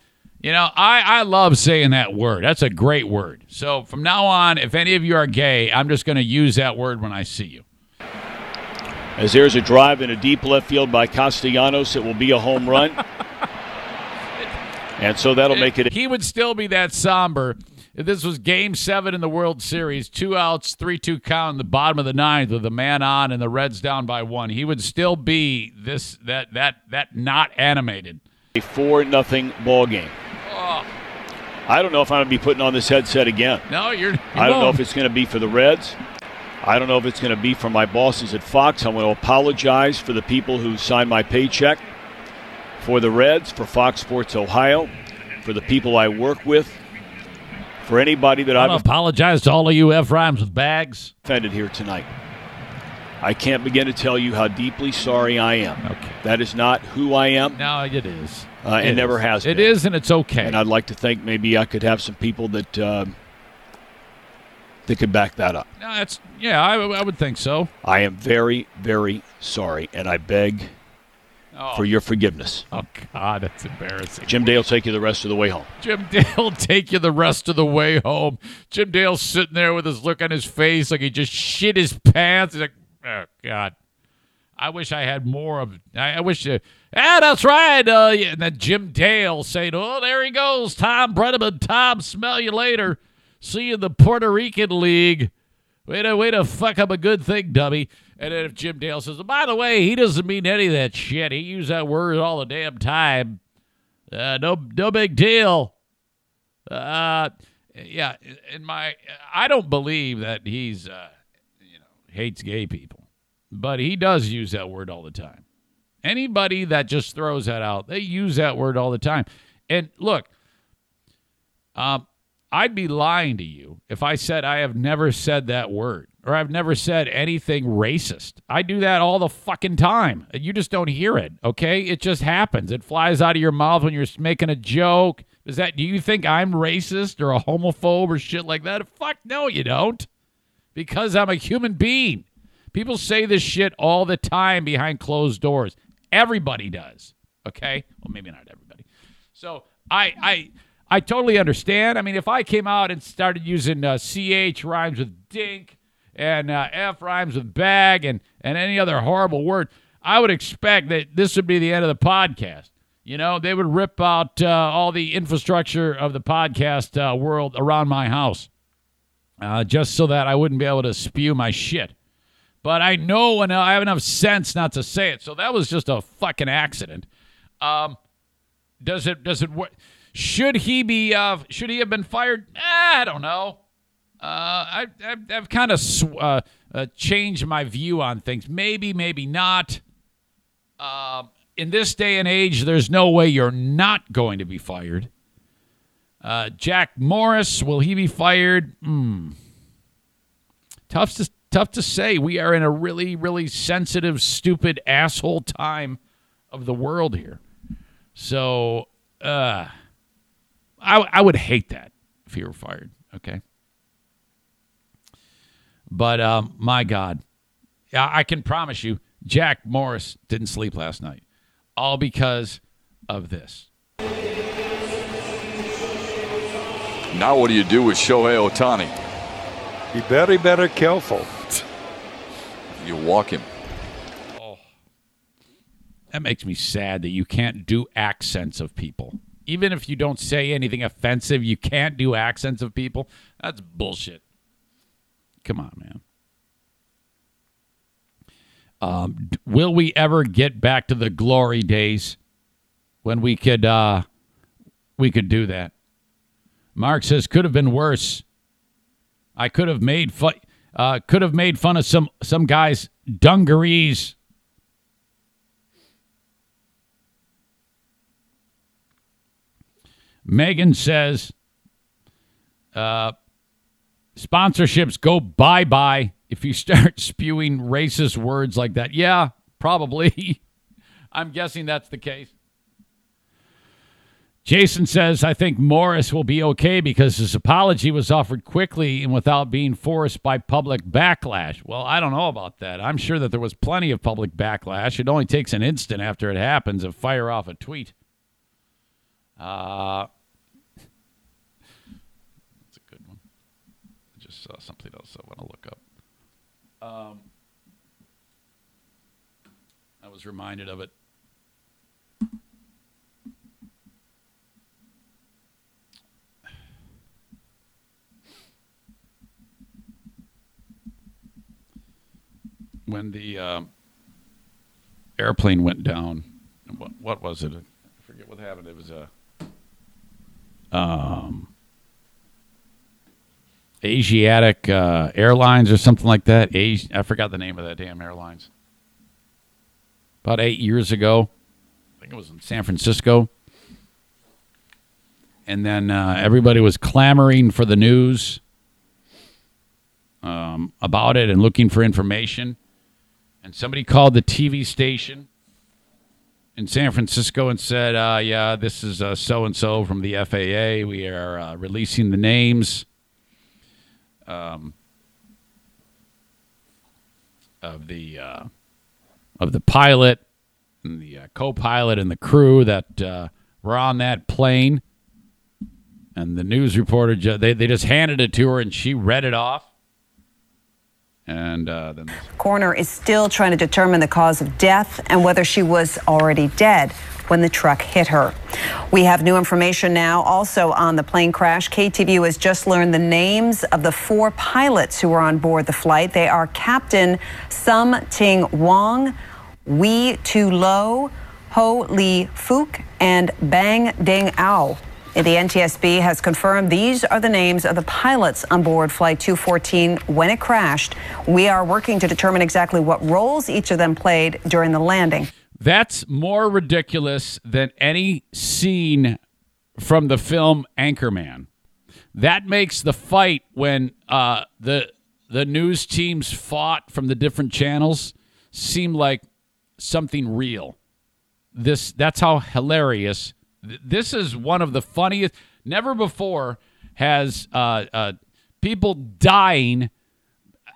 You know, I, I love saying that word. That's a great word. So from now on, if any of you are gay, I'm just going to use that word when I see you. As there's a drive in a deep left field by Castellanos, it will be a home run. and so that'll make it. He would still be that somber if this was Game Seven in the World Series, two outs, three-two count in the bottom of the ninth with a man on and the Reds down by one. He would still be this that that that not animated. a four nothing ball game. Oh. I don't know if I'm going to be putting on this headset again. No, you're. You I don't know won't. if it's going to be for the Reds. I don't know if it's going to be for my bosses at Fox. I'm going to apologize for the people who signed my paycheck for the Reds, for Fox Sports Ohio, for the people I work with, for anybody that I I've want to apologize to all of you F rhymes with bags. offended here tonight. I can't begin to tell you how deeply sorry I am. Okay. That is not who I am. No, it is. Uh, it never has It been. is, and it's okay. And I'd like to think maybe I could have some people that uh, that could back that up. no, that's yeah. I, I would think so. I am very, very sorry, and I beg Oh, for your forgiveness. oh God, that's embarrassing. Jim Dale, take you the rest of the way home. Jim Dale take you the rest of the way home. Jim Dale's sitting there with his look on his face like he just shit his pants. He's like, oh, God. I wish I had more of I, I wish, uh, ah, that's right. Uh, yeah. And then Jim Dale saying, oh, there he goes. Thom Brennaman. Tom, smell you later. See you in the Puerto Rican League. Way to, way to fuck up a good thing, dummy. And then if Jim Dale says, by the way, he doesn't mean any of that shit. He used that word all the damn time. Uh, no, no big deal. Uh, yeah, in my, I don't believe that he's, uh, you know, hates gay people, but he does use that word all the time. Anybody that just throws that out, they use that word all the time. And look, um, I'd be lying to you if I said I have never said that word or I've never said anything racist. I do that all the fucking time. You just don't hear it, okay? It just happens. It flies out of your mouth when you're making a joke. Is that do you think I'm racist or a homophobe or shit like that? Fuck no, you don't. because I'm a human being. People say this shit all the time behind closed doors. Everybody does. Okay? Well, maybe not everybody. So I I I totally understand. I mean, if I came out and started using uh, ch rhymes with dink and uh, f rhymes with bag and and any other horrible word, I would expect that this would be the end of the podcast. You know, they would rip out uh, all the infrastructure of the podcast uh, world around my house uh, just so that I wouldn't be able to spew my shit. But I know and I have enough sense not to say it. So that was just a fucking accident. Um, does it? Does it? work? Should he be? Uh, should he have been fired? Eh, I don't know. Uh, I, I've kind of sw- uh, uh, changed my view on things. Maybe, maybe not. Um, in this day and age, there's no way you're not going to be fired. Uh, Jack Morris, will he be fired? Hmm. Tough to tough to say. We are in a really, really sensitive, stupid, asshole time of the world here. So, uh, I I would hate that if he were fired. Okay. But um, my God, I I can promise you, Jack Morris didn't sleep last night, all because of this. Now what do you do with Shohei Ohtani? Be very, very careful. You walk him. Oh. That makes me sad that you can't do accents of people. Even if you don't say anything offensive, you can't do accents of people. That's bullshit. Come on, man. Um, will we ever get back to the glory days when we could uh, we could do that? Mark says could have been worse. I could have made fun. Uh, could have made fun of some some guys' dungarees. Megan says, uh, sponsorships go bye bye if you start spewing racist words like that. Yeah, probably. I'm guessing that's the case. Jason says, I think Morris will be okay because his apology was offered quickly and without being forced by public backlash. Well, I don't know about that. I'm sure that there was plenty of public backlash. It only takes an instant after it happens to fire off a tweet. Uh, that's a good one. I just saw something else I want to look up. Um, I was reminded of it. When the uh, airplane went down, what, what was it? I forget what happened. It was a um, Asiatic uh, Airlines or something like that. Asi- I forgot the name of that damn airlines. About eight years ago, I think it was in San Francisco. And then uh, everybody was clamoring for the news um, about it and looking for information. And somebody called the TV station in San Francisco and said, uh, "Yeah, this is so and so from the FAA. We are uh, releasing the names um, of the uh, of the pilot and the uh, co-pilot and the crew that uh, were on that plane." And the news reporter, they they just handed it to her, and she read it off. And uh, then Coroner is still trying to determine the cause of death and whether she was already dead when the truck hit her. We have new information now also on the plane crash. KTVU has just learned the names of the four pilots who were on board the flight. They are Captain Sum Ting Wong, Wee Tu Lo, Ho Lee Fook, and Bang Ding Ao. The NTSB has confirmed these are the names of the pilots on board Flight 214 when it crashed. We are working to determine exactly what roles each of them played during the landing. That's more ridiculous than any scene from the film Anchorman. That makes the fight when uh, the the news teams fought from the different channels seem like something real. This that's how hilarious. This is one of the funniest. Never before has uh, uh, people dying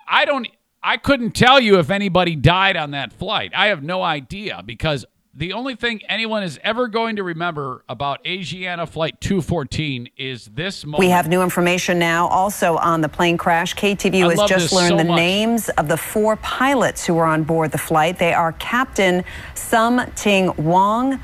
I don't. I couldn't tell you if anybody died on that flight. I have no idea because the only thing anyone is ever going to remember about Asiana Flight 214 is this moment. We have new information now also on the plane crash. KTVU has just learned so the much. names of the four pilots who were on board the flight. They are Captain Sum Ting Wong,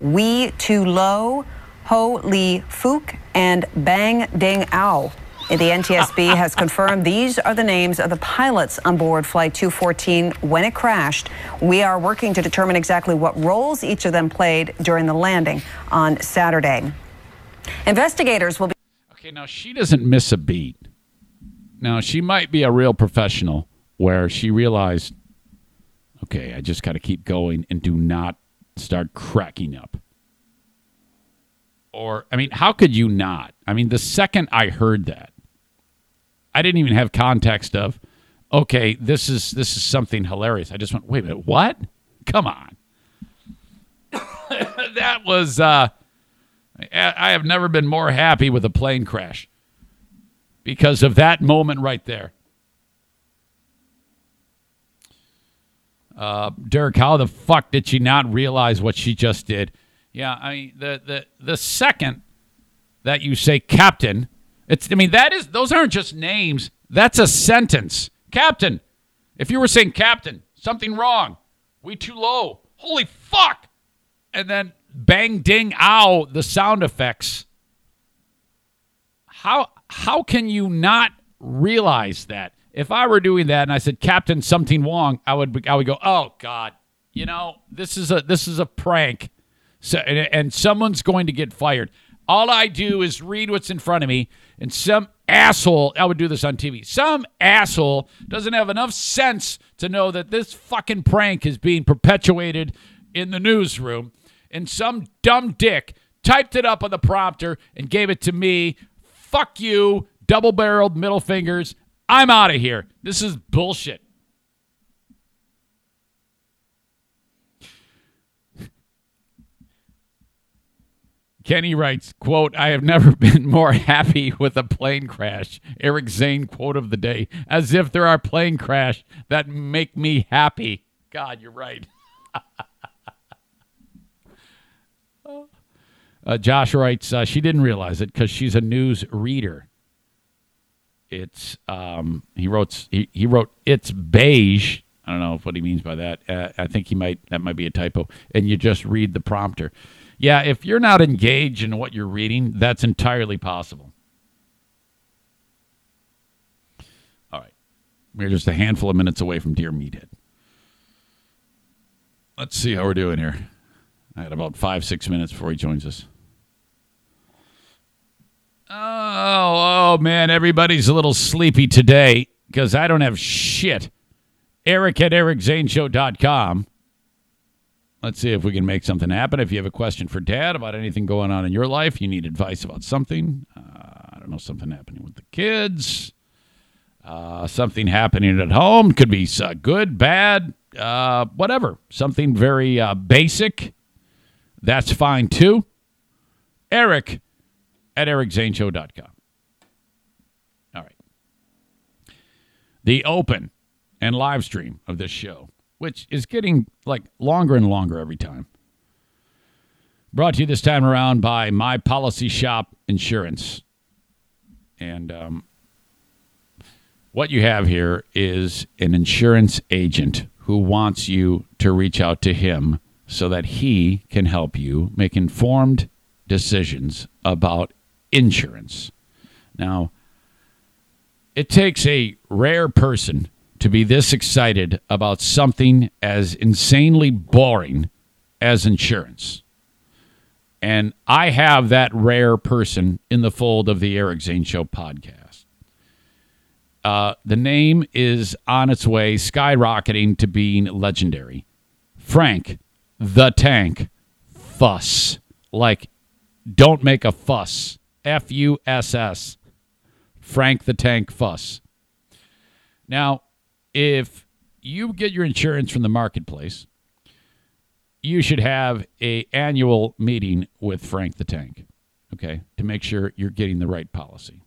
Wee Tu Lo, Ho Lee Fook, and Bang Ding Ao. The NTSB has confirmed these are the names of the pilots on board Flight 214 when it crashed. We are working to determine exactly what roles each of them played during the landing on Saturday. Investigators will be. Okay, now she doesn't miss a beat. Now she might be a real professional where she realized, okay, I just got to keep going and do not start cracking up. Or, I mean, how could you not? I mean, the second I heard that, I didn't even have context of, okay, this is this is something hilarious. I just went, wait a minute, what? Come on. that was uh I have never been more happy with a plane crash because of that moment right there. Uh, Dirk, how the fuck did she not realize what she just did? Yeah, I mean the the the second that you say captain, it's I mean that is those aren't just names. That's a sentence. Captain. If you were saying captain, something wrong. We too low. Holy fuck. And then bang ding ow the sound effects. How how can you not realize that? If I were doing that and I said Captain something wrong, I would I would go, "Oh god. You know, this is a this is a prank." So and, and someone's going to get fired. All I do is read what's in front of me and some asshole, I would do this on TV. Some asshole doesn't have enough sense to know that this fucking prank is being perpetuated in the newsroom and some dumb dick typed it up on the prompter and gave it to me. Fuck you, double barreled middle fingers. I'm out of here. This is bullshit. Kenny writes, quote, I have never been more happy with a plane crash. Eric Zane quote of the day. As if there are plane crash that make me happy. God, you're right. Uh, Josh writes, uh, she didn't realize it because she's a news reader. It's um, he wrote he, he wrote it's beige. I don't know what he means by that. Uh, I think he might that might be a typo. And you just read the prompter. Yeah, if you're not engaged in what you're reading, that's entirely possible. All right, we're just a handful of minutes away from Dear Meathead. Let's see how we're doing here. I had about five, six minutes before he joins us. Oh, oh man, everybody's a little sleepy today because I don't have shit. Eric at ericzaneshow.com. Let's see if we can make something happen. If you have a question for Dad about anything going on in your life, you need advice about something. Uh, I don't know, something happening with the kids, uh, something happening at home. Could be uh, good, bad, uh, whatever. Something very uh, basic. That's fine too. Eric at ericzaneshow.com. All right. The open and live stream of this show, which is getting like longer and longer every time. Brought to you this time around by My Policy Shop Insurance. And um, what you have here is an insurance agent who wants you to reach out to him so that he can help you make informed decisions about insurance. Now, it takes a rare person to be this excited about something as insanely boring as insurance. And I have that rare person in the fold of the Eric Zane Show podcast. Uh, the name is on its way, skyrocketing to being legendary. Frank the Tank Fuss. Like, don't make a fuss. F U S S. Frank the Tank Fuss. Now, if you get your insurance from the marketplace, you should have a annual meeting with Frank the Tank, okay, to make sure you're getting the right policy.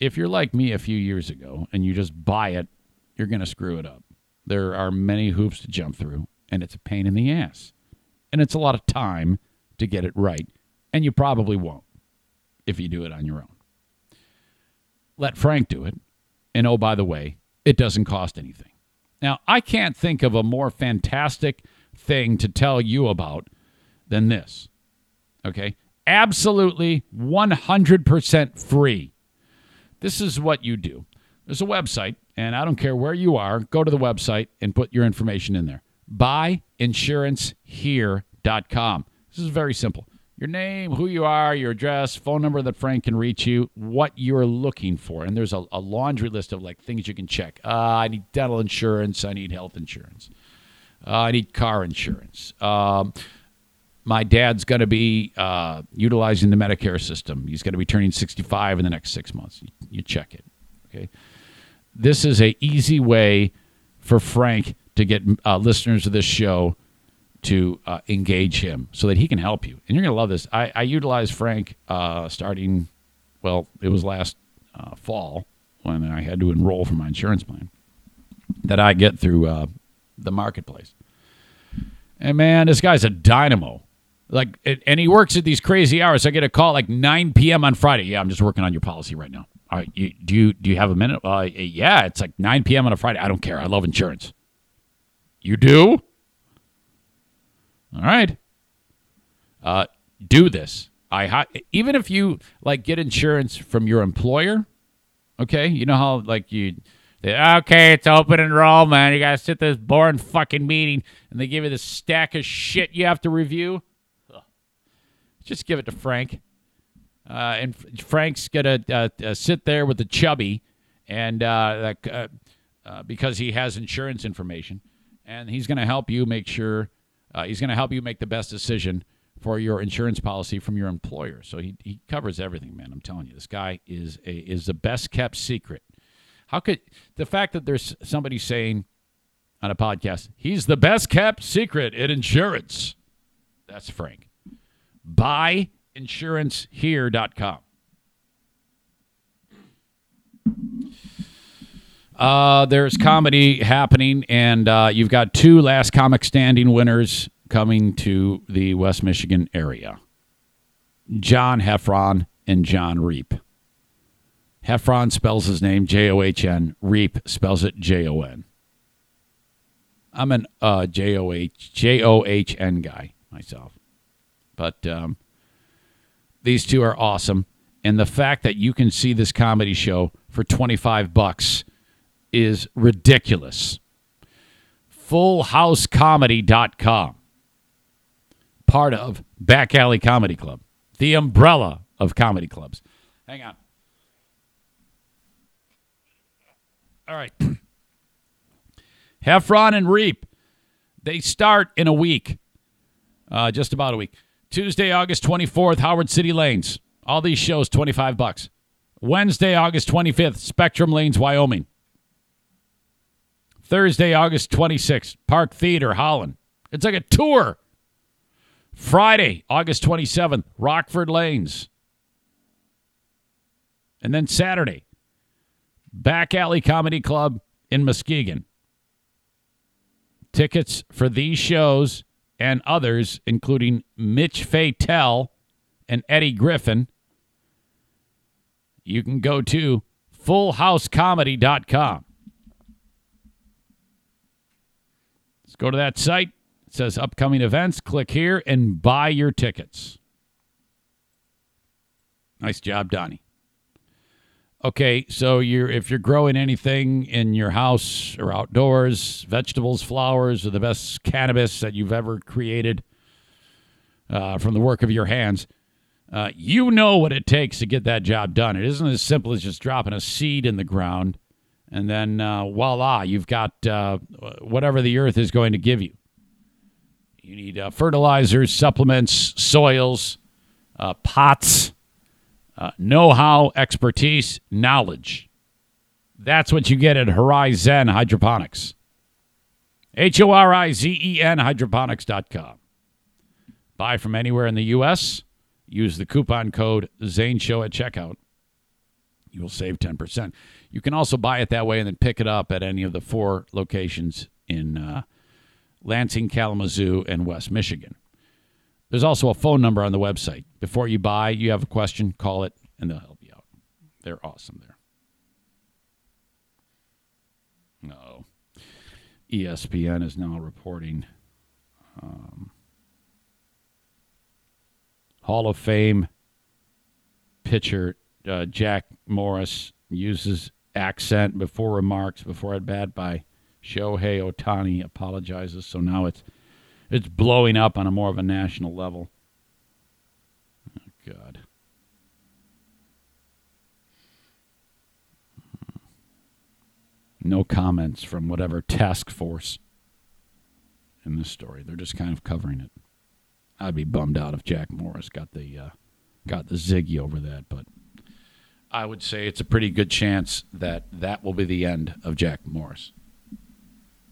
if you're like me a few years ago and you just buy it, you're going to screw it up. There are many hoops to jump through, and it's a pain in the ass. And it's a lot of time to get it right, and you probably won't if you do it on your own. Let Frank do it. And oh, by the way, it doesn't cost anything. Now, I can't think of a more fantastic thing to tell you about than this. Okay? Absolutely 100% free. This is what you do. There's a website, and I don't care where you are, go to the website and put your information in there. Buyinsurancehere.com. This is very simple. Your name, who you are, your address, phone number that Frank can reach you, what you're looking for. And there's a, a laundry list of like things you can check. Uh, I need dental insurance. I need health insurance. Uh, I need car insurance. Um, my dad's going to be uh, utilizing the Medicare system. He's going to be turning 65 in the next six months. You, you check it. Okay. This is a easy way for Frank to get uh, listeners of this show to uh, engage him so that he can help you. And you're going to love this. I, I utilized Frank uh, starting, well, it was last uh, fall when I had to enroll for my insurance plan that I get through uh, the marketplace. And man, this guy's a dynamo. Like, and he works at these crazy hours. I get a call like 9 p.m. on Friday. Yeah, I'm just working on your policy right now. All right, you, do you do you have a minute? Uh, yeah, it's like 9 p.m. on a Friday. I don't care. I love insurance. You do? All right. Uh, do this. I even if you like get insurance from your employer, okay? You know how like you okay, it's open enrollment. You gotta sit this boring fucking meeting, and they give you this stack of shit you have to review. Ugh. Just give it to Frank, uh, and Frank's gonna uh, uh, sit there with the chubby, and uh, uh, because he has insurance information, and he's gonna help you make sure uh, he's going to help you make the best decision for your insurance policy from your employer. So he, he covers everything, man. I'm telling you, this guy is a, is the best kept secret. How could the fact that there's somebody saying on a podcast, he's the best kept secret in insurance? That's Frank. Buyinsurancehere.com. Uh, there's comedy happening, and uh, you've got two last comic standing winners coming to the West Michigan area John Heffron and Jon Reep. Heffron spells his name J O H N, Reep spells it J O N. I'm an uh, J O H J O H N guy myself. But um, these two are awesome. And the fact that you can see this comedy show for 25 bucks is ridiculous. FullHouseComedy.com, part of Back Alley Comedy Club, the umbrella of comedy clubs. Hang on. All right. Heffron and Reep, they start in a week, uh, just about a week. Tuesday, August 24th, Howard City Lanes. All these shows, 25 bucks. Wednesday, August 25th, Spectrum Lanes, Wyoming. Thursday, August 26th, Park Theater, Holland. It's like a tour. Friday, August 27th, Rockford Lanes. And then Saturday, Back Alley Comedy Club in Muskegon. Tickets for these shows and others, including Mitch Fatel and Eddie Griffin, you can go to fullhousecomedy.com. Go to that site. It says upcoming events. Click here and buy your tickets. Nice job, Donnie. Okay, so you're if you're growing anything in your house or outdoors, vegetables, flowers, or the best cannabis that you've ever created uh, from the work of your hands, uh, you know what it takes to get that job done. It isn't as simple as just dropping a seed in the ground and then uh, voila, you've got uh, whatever the earth is going to give you. You need uh, fertilizers, supplements, soils, uh, pots, uh, know how, expertise, knowledge. That's what you get at Horizen Hydroponics. H O R I Z E N hydroponics.com. Buy from anywhere in the U.S. Use the coupon code Zane Show at checkout. You will save 10%. You can also buy it that way and then pick it up at any of the four locations in uh, Lansing, Kalamazoo, and West Michigan. There's also a phone number on the website. Before you buy, you have a question, call it, and they'll help you out. They're awesome there. No. ESPN is now reporting um, Hall of Fame pitcher uh, Jack Morris uses accent before remarks before at bat by Shohei Ohtani apologizes. So now it's it's blowing up on a more of a national level. Oh God. No comments from whatever task force in this story. They're just kind of covering it. I'd be bummed out if Jack Morris got the uh, got the ziggy over that, but I would say it's a pretty good chance that that will be the end of Jack Morris,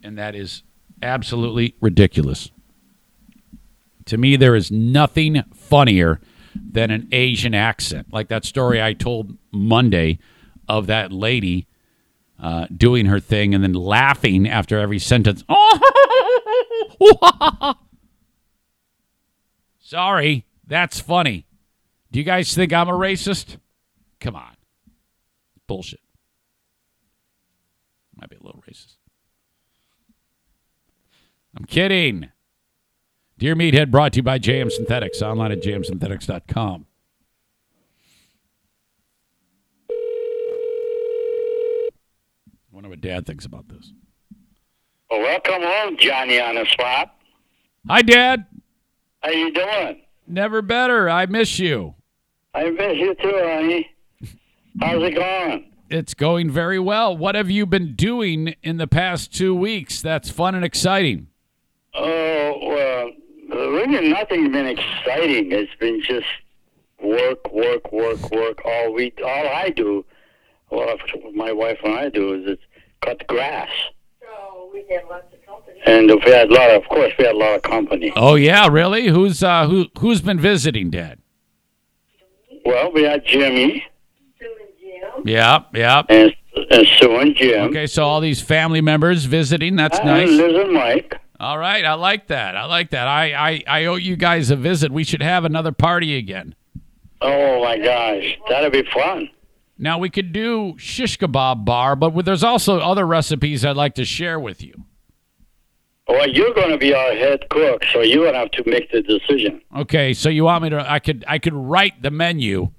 and that is absolutely ridiculous. To me, there is nothing funnier than an Asian accent, like that story I told Monday of that lady uh, doing her thing and then laughing after every sentence. Sorry, that's funny. Do you guys think I'm a racist? Come on. Bullshit. Might be a little racist. I'm kidding. Dear Meathead brought to you by JM Synthetics, online at jmsynthetics.com. I wonder what Dad thinks about this. Well, welcome home, Johnny on the spot. Hi, Dad. How you doing? Never better. I miss you. I miss you too, honey. How's it going? It's going very well. What have you been doing in the past two weeks that's fun and exciting? Oh, well, really nothing's been exciting. It's been just work, work, work, work all week. All I do, well, my wife and I do, is it's cut grass. So we had lots of company. And we had a lot of, of course, we had a lot of company. Oh yeah, really? Who's uh who who's been visiting, Dad? Well, we had Jimmy Sue and Jim. Yeah, yeah. and, and Sue and Jim. Okay, so all these family members visiting. That's and nice. Liz and Mike. All right, I like that. I like that. I, I I owe you guys a visit. We should have another party again. Oh my gosh, that'd be fun. Now we could do shish kebab bar, but there's also other recipes I'd like to share with you. Well, you're going to be our head cook, so you're going to have to make the decision. Okay, so you want me to? I could I could write the menu,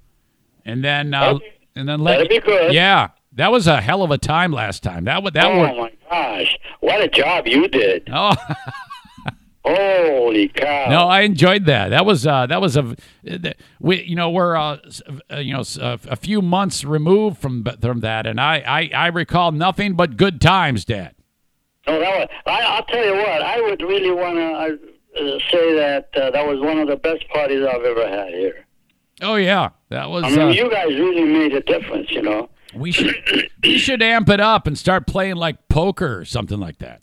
and then uh, Okay. And then let. That'd be good. Yeah, that was a hell of a time last time. That would that was oh would. my gosh, what a job you did! Oh Holy cow! no, I enjoyed that. That was uh, that was a we you know we're uh, s- uh, you know s- uh, a few months removed from from that, and I I, I recall nothing but good times, Dad. No, that was. I, I'll tell you what. I would really want to uh, say that uh, that was one of the best parties I've ever had here. Oh yeah, that was. I mean, uh, you guys really made a difference. You know. we should we should amp it up and start playing like poker or something like that.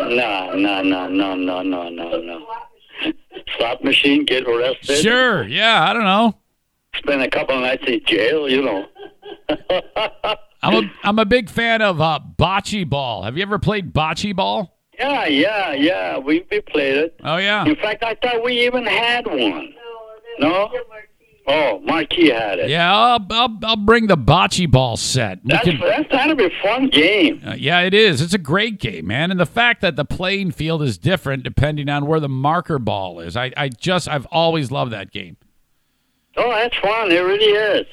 No, no, no, no, no, no, no, no. Slot machine, get arrested. Sure, yeah, I don't know. Spend a couple of nights in jail. You know. I'm a I'm a big fan of uh, bocce ball. Have you ever played bocce ball? yeah, yeah, yeah. We we played it. Oh yeah. In fact, I thought we even had one. No, No? Oh, Marquis had it. Yeah, I'll, I'll, I'll bring the bocce ball set. We That's can- that's that'll be a fun game. uh, yeah, it is. It's a great game, man. And the fact that the playing field is different depending on where the marker ball is. I, I just, I've always loved that game. Oh, that's fun. It really is.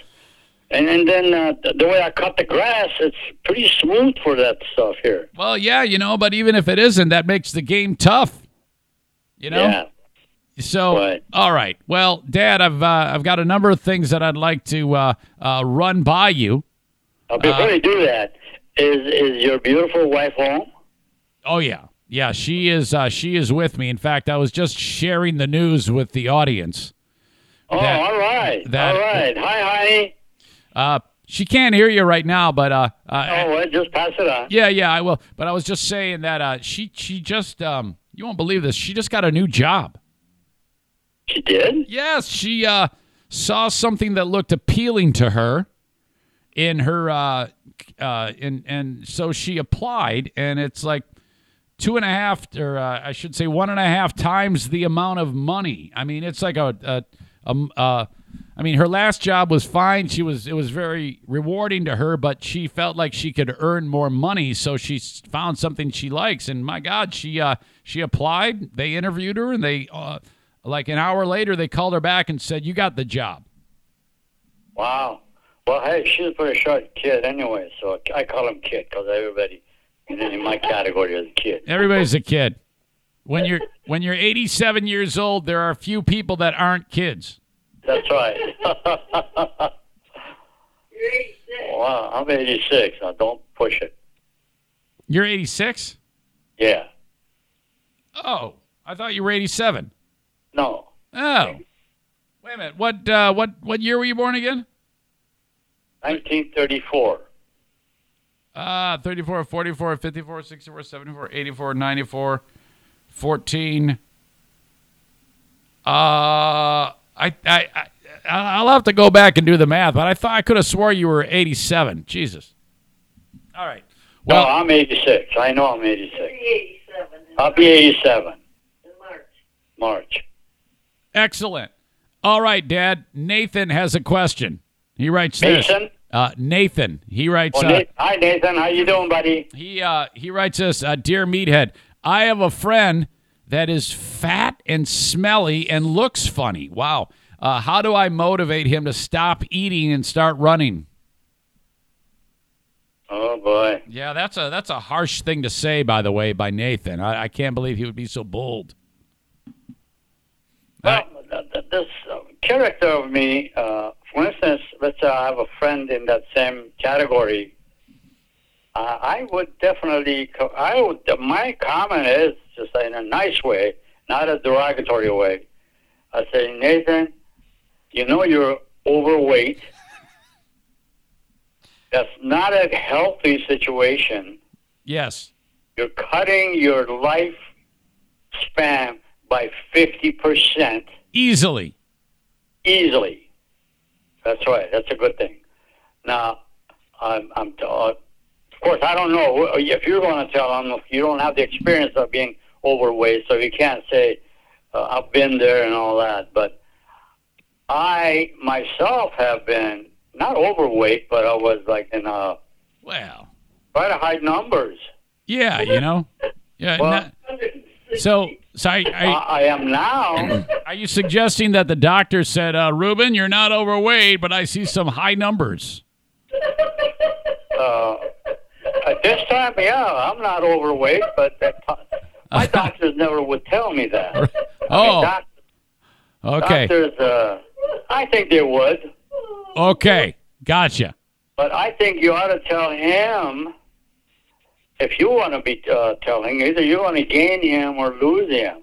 And and then uh, the- the way I cut the grass, it's pretty smooth for that stuff here. Well, yeah, you know, but even if it isn't, that makes the game tough. You know? Yeah. So, Right. all right. Well, Dad, I've uh, I've got a number of things that I'd like to uh, uh, run by you. Uh, before Uh, you do that, is is your beautiful wife home? Oh yeah, yeah. She is uh, she is with me. In fact, I was just sharing the news with the audience. Oh, That- all right, that- all right. Hi, honey. Uh, she can't hear you right now, but uh, uh, Oh, well, just pass it on. yeah, yeah, I will. But I was just saying that uh, she she just um, you won't believe this. She just got a new job. She did. Yes, she uh, saw something that looked appealing to her, in her uh, uh, and and so she applied, and it's like two and a half, or uh, I should say one and a half times the amount of money. I mean, it's like a uh, I mean, her last job was fine. She was it was very rewarding to her, but she felt like she could earn more money, so she found something she likes. And my God, she uh, she applied. They interviewed her, and they uh, like an hour later they called her back and said, "You got the job." Wow. Well, hey, she's a pretty short kid anyway, so I call him kid because everybody in my category is a kid. Everybody's a kid. When you're when you're 87 years old, there are a few people that aren't kids. That's right. Wow, I'm 86. Now don't push it. You're 86? Yeah. Oh, I thought you were 87. No. Oh. Wait a minute. What uh, what what year were you born again? 1934. Uh 34, 44, 54, 64, 74, 84, 94, 14. Uh I I, I I'll have to go back and do the math, but I thought I could have swore you were 87. Jesus. All right. No, Well, I'm 86. I know I'm 86. 87 I'll be 87 in March. March. Excellent. All right, Dad. Nathan has a question. He writes this. Mason? Uh, Nathan. He writes. Well, uh, hi, Nathan. How you doing, buddy? He uh, he writes us, uh, dear meathead. I have a friend that is fat and smelly and looks funny. Wow. Uh, how do I motivate him to stop eating and start running? Oh, boy. Yeah, that's a that's a harsh thing to say, by the way, by Nathan. I, I can't believe he would be so bold. Well, th- th- this uh, character of me, uh, for instance, let's say I have a friend in that same category. Uh, I would definitely, co- I would, my comment is just in a nice way, not a derogatory way. I say, Nathan, you know you're overweight. That's not a healthy situation. Yes. You're cutting your life span by 50% Easily. easily. That's right. That's a good thing. Now, I'm, I'm uh, of course, I don't know if you're going to tell them. You don't have the experience of being overweight, so you can't say uh, I've been there and all that. But I myself have been not overweight, but I was like in a. Well. quite a high numbers. Yeah, you know. Yeah. Well- not- so, so I, I, I, I am now. are you suggesting that the doctor said, uh, Ruben, you're not overweight, but I see some high numbers? Uh, at this time, yeah, I'm not overweight, but that, my doctors never would tell me that. I mean, Oh, doc- okay. Doctors, uh, I think they would, Okay. Gotcha. but I think you ought to tell him if you want to be uh, telling. Either you want to gain him or lose him.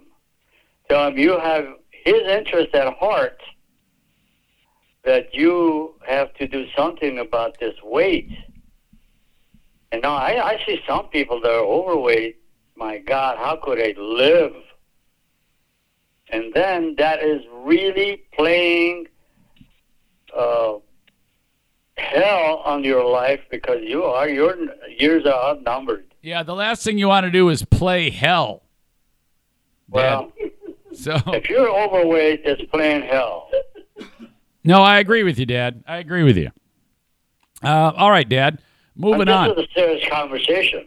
Tell him you have his interest at heart. That you have to do something about this weight. And now I, I see some people that are overweight. My God, how could they live? And then that is really playing uh, hell on your life because you are your years are outnumbered. Yeah, the last thing you want to do is play hell. Well, So, if you're overweight, it's playing hell. no, I agree with you, Dad. I agree with you. Uh, all right, Dad. Moving on. This is a serious conversation.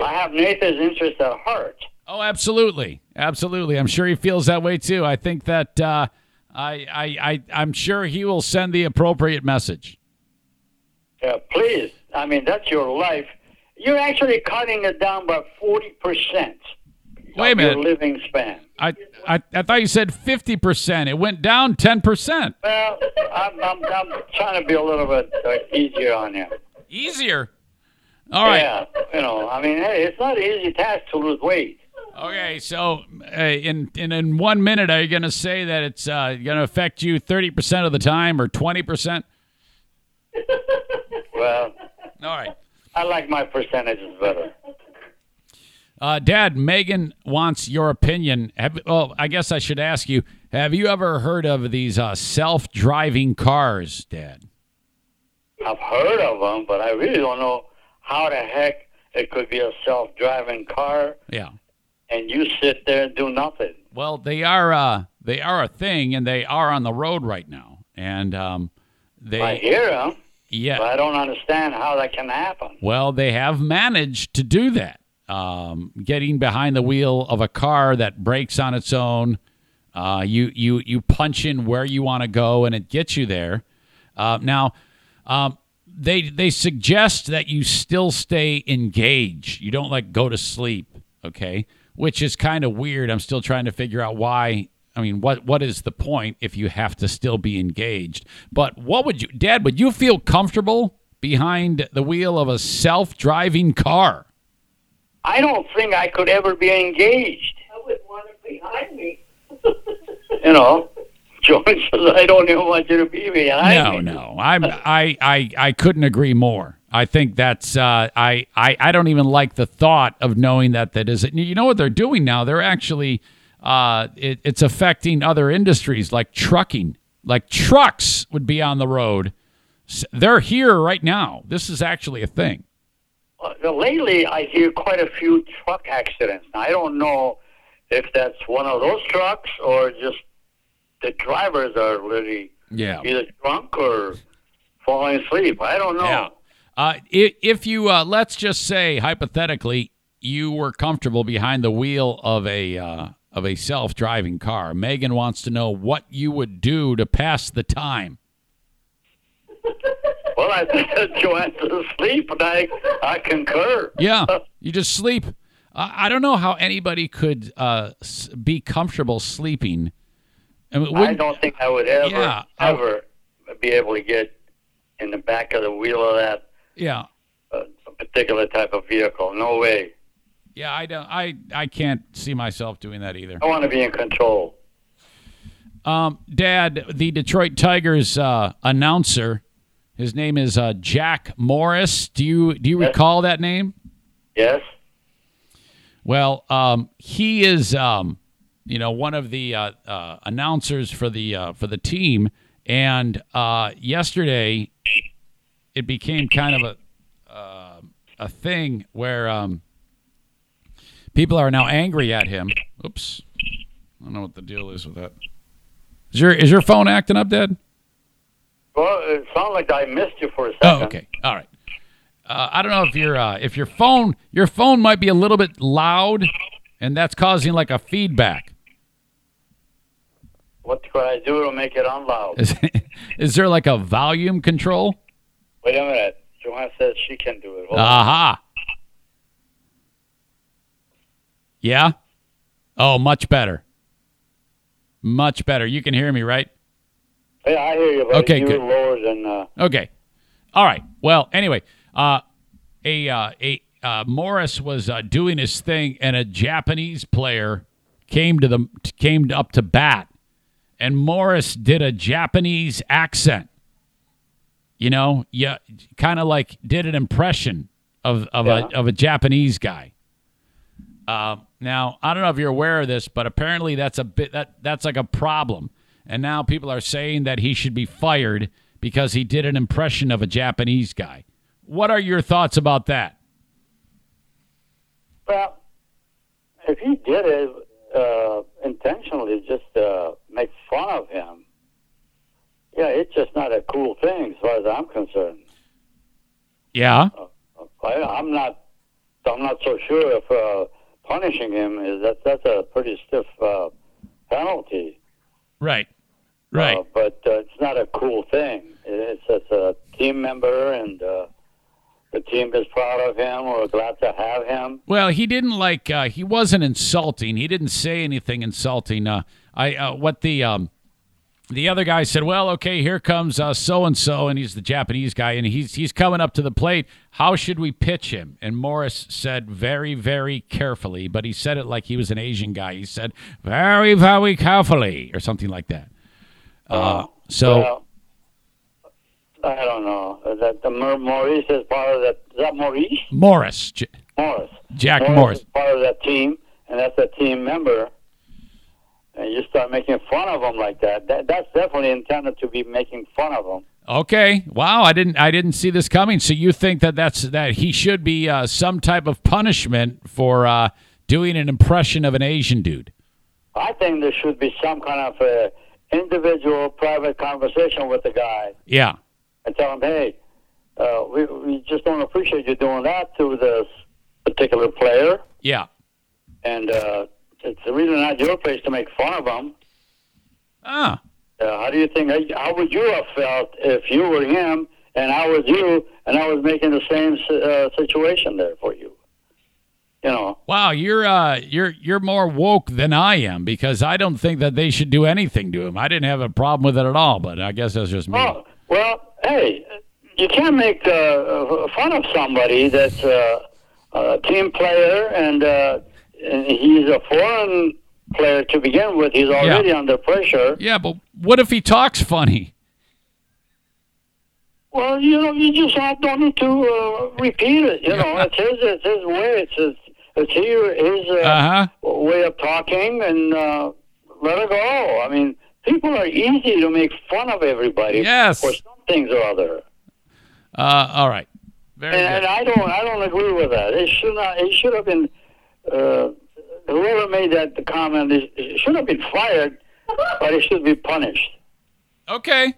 I have Nathan's interest at heart. Oh, absolutely, absolutely. I'm sure he feels that way too. I think that uh, I, I, I, I'm sure he will send the appropriate message. Yeah, please. I mean, that's your life. You're actually cutting it down by 40% Wait a minute. living span. I, I, I thought you said 50 percent. It went down 10 percent. Well, I'm, I'm, I'm trying to be a little bit uh, easier on you. Easier. All right. Yeah, you know, I mean, hey, it's not an easy task to lose weight. Okay. So, uh, in, in in one minute, are you going to say that it's uh, going to affect you 30 percent of the time or 20 percent? Well, All right. I like my percentages better. Uh, Dad, Megan wants your opinion. Have, well, I guess I should ask you: Have you ever heard of these uh, self-driving cars, Dad? I've heard of them, but I really don't know how the heck it could be a self-driving car Yeah. and you sit there and do nothing. Well, they are uh, they are a thing, and they are on the road right now, and um, they I hear them, yeah. but I don't understand how that can happen. Well, they have managed to do that. Um, getting behind the wheel of a car that brakes on its own. Uh, you you you punch in where you want to go, and it gets you there. Uh, now, um, they they suggest that you still stay engaged. You don't like go to sleep. Okay, which is kind of weird. I'm still trying to figure out why. I mean, what what is the point if you have to still be engaged? But what would you, Dad? Would you feel comfortable behind the wheel of a self-driving car? I don't think I could ever be engaged. I wouldn't want it behind me. You know, George says I don't even want you to be behind no, me. no. I'm I, I I couldn't agree more. I think that's uh, I, I I don't even like the thought of knowing that that is it. you know what they're doing now? They're actually uh, it, it's affecting other industries like trucking. Like trucks would be on the road. They're here right now. This is actually a thing. Uh, lately, I hear quite a few truck accidents. I don't know if that's one of those trucks or just the drivers are really Yeah. either drunk or falling asleep. I don't know. Yeah. Uh, i- if you uh, let's just say hypothetically you were comfortable behind the wheel of a uh, of a self driving car, Megan wants to know what you would do to pass the time. Well, I think Joanne's asleep, and I, I concur. Yeah, you just sleep. I I don't know how anybody could uh, be comfortable sleeping. I, mean, I don't think I would ever, Yeah, I- ever be able to get in the back of the wheel of that yeah, uh, particular type of vehicle. No way. Yeah. I don't. I I can't see myself doing that either. I want to be in control. Um, Dad, the Detroit Tigers uh, announcer, his name is uh, Jack Morris. Do you do you Yes. recall that name? Yes. Well, um, he is, um, you know, one of the uh, uh, announcers for the uh, for the team. And uh, yesterday, it became kind of a uh, a thing where um, people are now angry at him. Oops, I don't know what the deal is with that. Is your is your phone acting up, Dad? Well, it sounds like I missed you for a second. Oh, okay. All right. Uh, I don't know if your uh, if your phone your phone might be a little bit loud, and that's causing like a feedback. What could I do to make it unloud? Is, is there like a volume control? Wait a minute. Joanne says she can do it. Hold on. Aha. Yeah. Oh, much better. Much better. You can hear me, right? Yeah, I hear you, but Okay, you're good. lower than. Uh, Okay. All right. Well, anyway, uh, a uh, a uh, Morris was uh, doing his thing, and a Japanese player came to the came up to bat, and Morris did a Japanese accent. You know, yeah, kind of like did an impression of of Yeah. a of a Japanese guy. Uh, now, I don't know if you're aware of this, but apparently that's a bit that that's like a problem. And now people are saying that he should be fired because he did an impression of a Japanese guy. What are your thoughts about that? well, if he did it uh, intentionally, just uh, make fun of him, yeah, it's just not a cool thing as far as I'm concerned. Yeah. I, I'm not. I'm not so sure if uh, punishing him is that that's a pretty stiff uh, penalty. Right. Right. Uh, but uh, it's not a cool thing. It's just a team member, and uh, the team is proud of him. We're glad to have him. Well, he didn't like. Uh, he wasn't insulting. He didn't say anything insulting. Uh, I uh, what the um, the other guy said. Well, okay, here comes so and so, and he's the Japanese guy, and he's he's coming up to the plate. How should we pitch him? And Morris said very very carefully, but he said it like he was an Asian guy. He said very very carefully or something like that. Uh, so Well, I don't know. Uh, That the Maurice is part of that. Is that Maurice? Morris, J- Morris. Jack Morris, Morris. is part of that team, and that's a team member. And you start making fun of them like that. that that's definitely intended to be making fun of them. Okay. Wow. I didn't. I didn't see this coming. So you think that that's that he should be uh, some type of punishment for uh, doing an impression of an Asian dude? I think there should be some kind of uh, individual, private conversation with the guy Yeah. and tell him, hey, uh, we, we just don't appreciate you doing that to this particular player. Yeah. And uh, it's really not your place to make fun of him. Ah. Uh, how do you think? How would you have felt if you were him and I was you, and I was making the same uh, situation there for you? You know. Wow. You're uh you're you're more woke than I am because I don't think that they should do anything to him. I didn't have a problem with it at all, but I guess that's just me. Oh well, hey, you can't make uh, fun of somebody that's uh, a team player and, uh, and he's a foreign player to begin with. He's already under pressure. Yeah, but what if he talks funny? Well, you know, you just have, don't need to uh, repeat it. You know, it's his, it's his way. It's his, it's his, his uh, Uh-huh. way of talking, and uh, let it go. I mean, people are easy to make fun of everybody Yes. for some things or other. Uh, all right. Very and, and I don't, I don't agree with that. It should not. It should have been. Uh, whoever made that comment is, should have been fired, but it should be punished. Okay.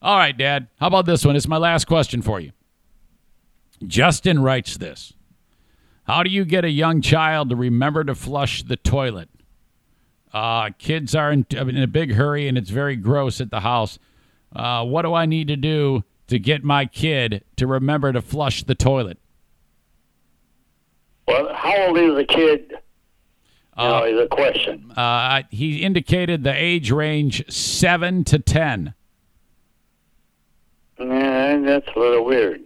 All right, Dad. How about this one? It's my last question for you. Justin writes this How do you get a young child to remember to flush the toilet? Uh, kids are in, in a big hurry and it's very gross at the house. Uh, what do I need to do to get my kid to remember to flush the toilet? Well, how old is the kid? You know, is a question. Uh, he indicated the age range 7 to 10. Yeah, that's a little weird.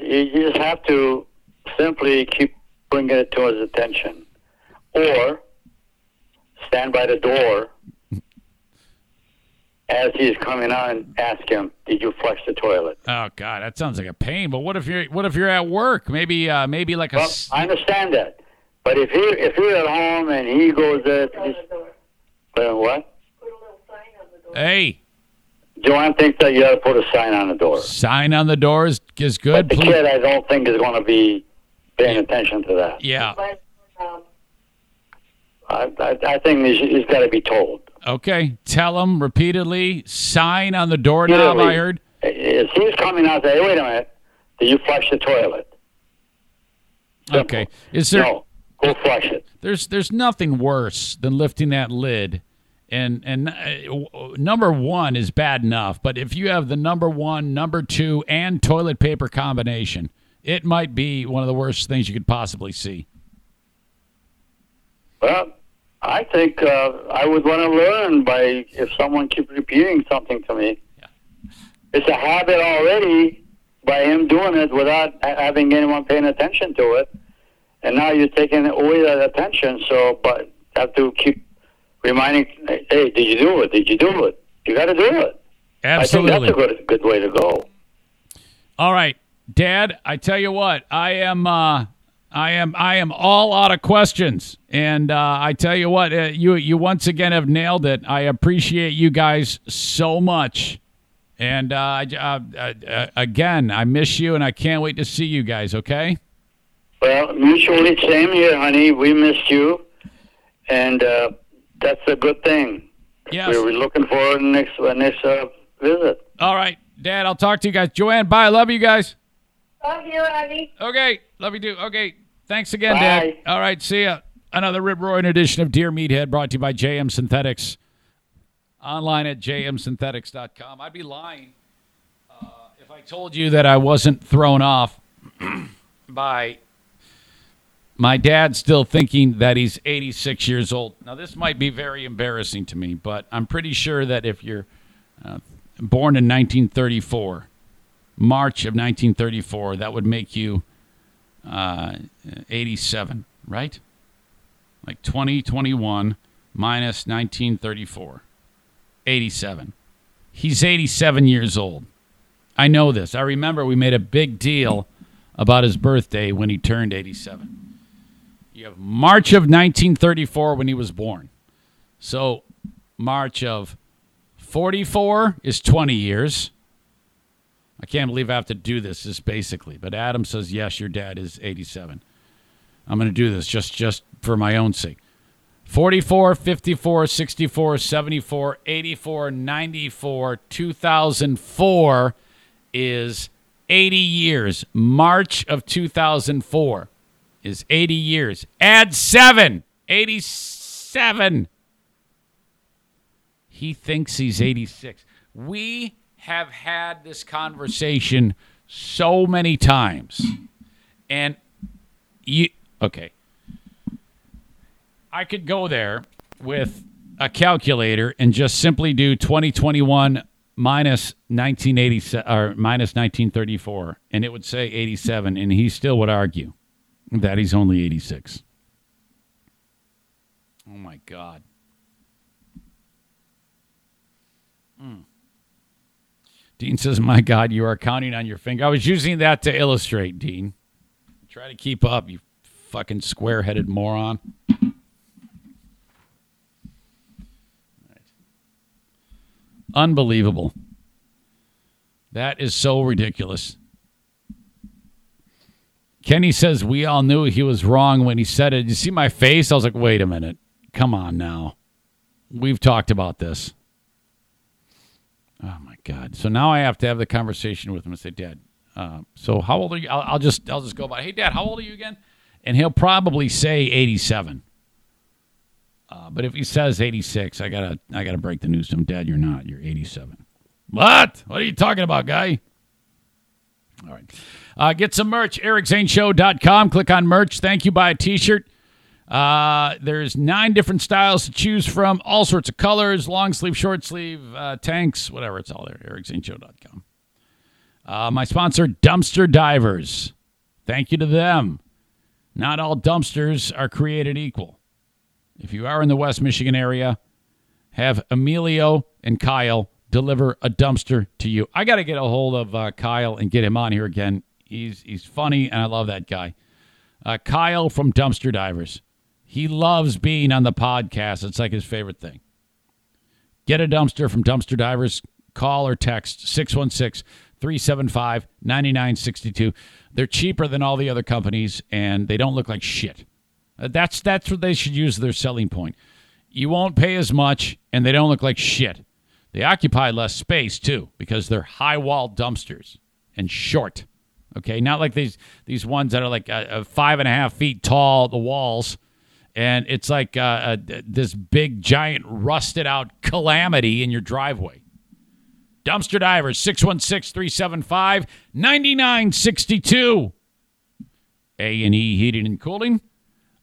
You you just have to simply keep bringing it to his attention, or stand by the door as he's coming on, ask him, "Did you flush the toilet?" Oh God, that sounds like a pain. But what if you're what if you're at work? Maybe uh, maybe like a Well, s- I understand that, but if he if you're at home and he goes there, just, uh, what? hey Joanne thinks that you ought to put a sign on the door. sign on the doors is good. But the Please- kid, I don't think, is going to be paying attention to that. Yeah. I, I, I think he's, he's got to be told. Okay. Tell him repeatedly. Sign on the doorknob. Literally. I heard. As he's coming out, say, hey, wait a minute, did you flush the toilet? Okay. Is there? No, go flush it. There's there's nothing worse than lifting that lid. And and uh, number one is bad enough, but if you have the number one, number two, and toilet paper combination, it might be one of the worst things you could possibly see. Well, I think uh, I would want to learn by if someone keeps repeating something to me. Yeah. It's a habit already by him doing it without having anyone paying attention to it, and now you're taking away that attention. So, but have to keep reminding, hey, did you do it? Did you do it? You got to do it. Absolutely. I think that's a good good way to go. All right, Dad. I tell you what, I am, uh, I am, I am all out of questions, and uh, I tell you what, uh, you you once again have nailed it. I appreciate you guys so much, and uh, I- uh, uh, uh, again, I miss you, and I can't wait to see you guys. Okay. Well, mutually, same here, honey. We missed you, and uh, that's a good thing. Yes. We're looking forward to next next uh, visit. All right, Dad. I'll talk to you guys. Joanne, bye. I love you guys. Love you, honey. Okay, love you too. Okay, thanks again, Bye. Dad. All right, see ya. Another rib Roaring edition of Dear Meathead brought to you by JM Synthetics. Online at jmsynthetics.com. I'd be lying uh, if I told you that I wasn't thrown off by my dad still thinking that he's 86 years old. Now, this might be very embarrassing to me, but I'm pretty sure that if you're uh, born in 1934, March of 1934, that would make you uh, 87, right? Like 2021 minus 1934, 87. He's 87 years old. I know this. I remember we made a big deal about his birthday when he turned 87. You have March of 1934 when he was born. So, March of 44 is 20 years. I can't believe I have to do this, this basically. But Adam says, yes, your dad is 87. I'm going to do this just, just for my own sake. 44, 54, 64, 74, 84, 94, 2004 is 80 years. March of 2004 is 80 years. Add seven. 87. He thinks he's 86. We have had this conversation so many times. And you, okay. I could go there with a calculator and just simply do 2021 minus 1987 or minus 1934 and it would say 87 and he still would argue that he's only 86. Oh my god. Dean says, "My God, you are counting on your finger." I was using that to illustrate, Dean. Try to keep up, you fucking square-headed moron. Unbelievable. That is so ridiculous. Kenny says we all knew he was wrong when he said it. You see my face? I was like, wait a minute. Come on now. We've talked about this. Oh God! So now I have to have the conversation with him and say, Dad. Uh, so how old are you? I'll, I'll, just I'll just go by. Hey, Dad, how old are you again? And he'll probably say 87. Uh, but if he says 86, I gotta I gotta break the news to him. Dad, you're not. You're 87. What? What are you talking about, guy? All right. Uh, get some merch. EricZaneShow.com. Click on merch. Thank you. Buy a T-shirt. Uh, there's nine different styles to choose from, all sorts of colors, long sleeve, short sleeve, uh, tanks, whatever. It's all there. EricZaneShow.com. Uh, my sponsor, Dumpster Divers. Thank you to them. Not all dumpsters are created equal. If you are in the West Michigan area, have Emilio and Kyle deliver a dumpster to you. I got to get a hold of uh, Kyle and get him on here again. He's he's funny and I love that guy. Uh, Kyle from Dumpster Divers. He loves being on the podcast. It's like his favorite thing. Get a dumpster from Dumpster Divers. Call or text 616 375 9962. They're cheaper than all the other companies and they don't look like shit. Uh, That's that's what they should use their selling point. You won't pay as much and they don't look like shit. They occupy less space too because they're high wall dumpsters and short. Okay, not like these these ones that are like uh, uh, five and a half feet tall. The walls, and it's like uh, uh, this big giant rusted out calamity in your driveway. Dumpster divers 616 375 9962. A&E Heating and Cooling.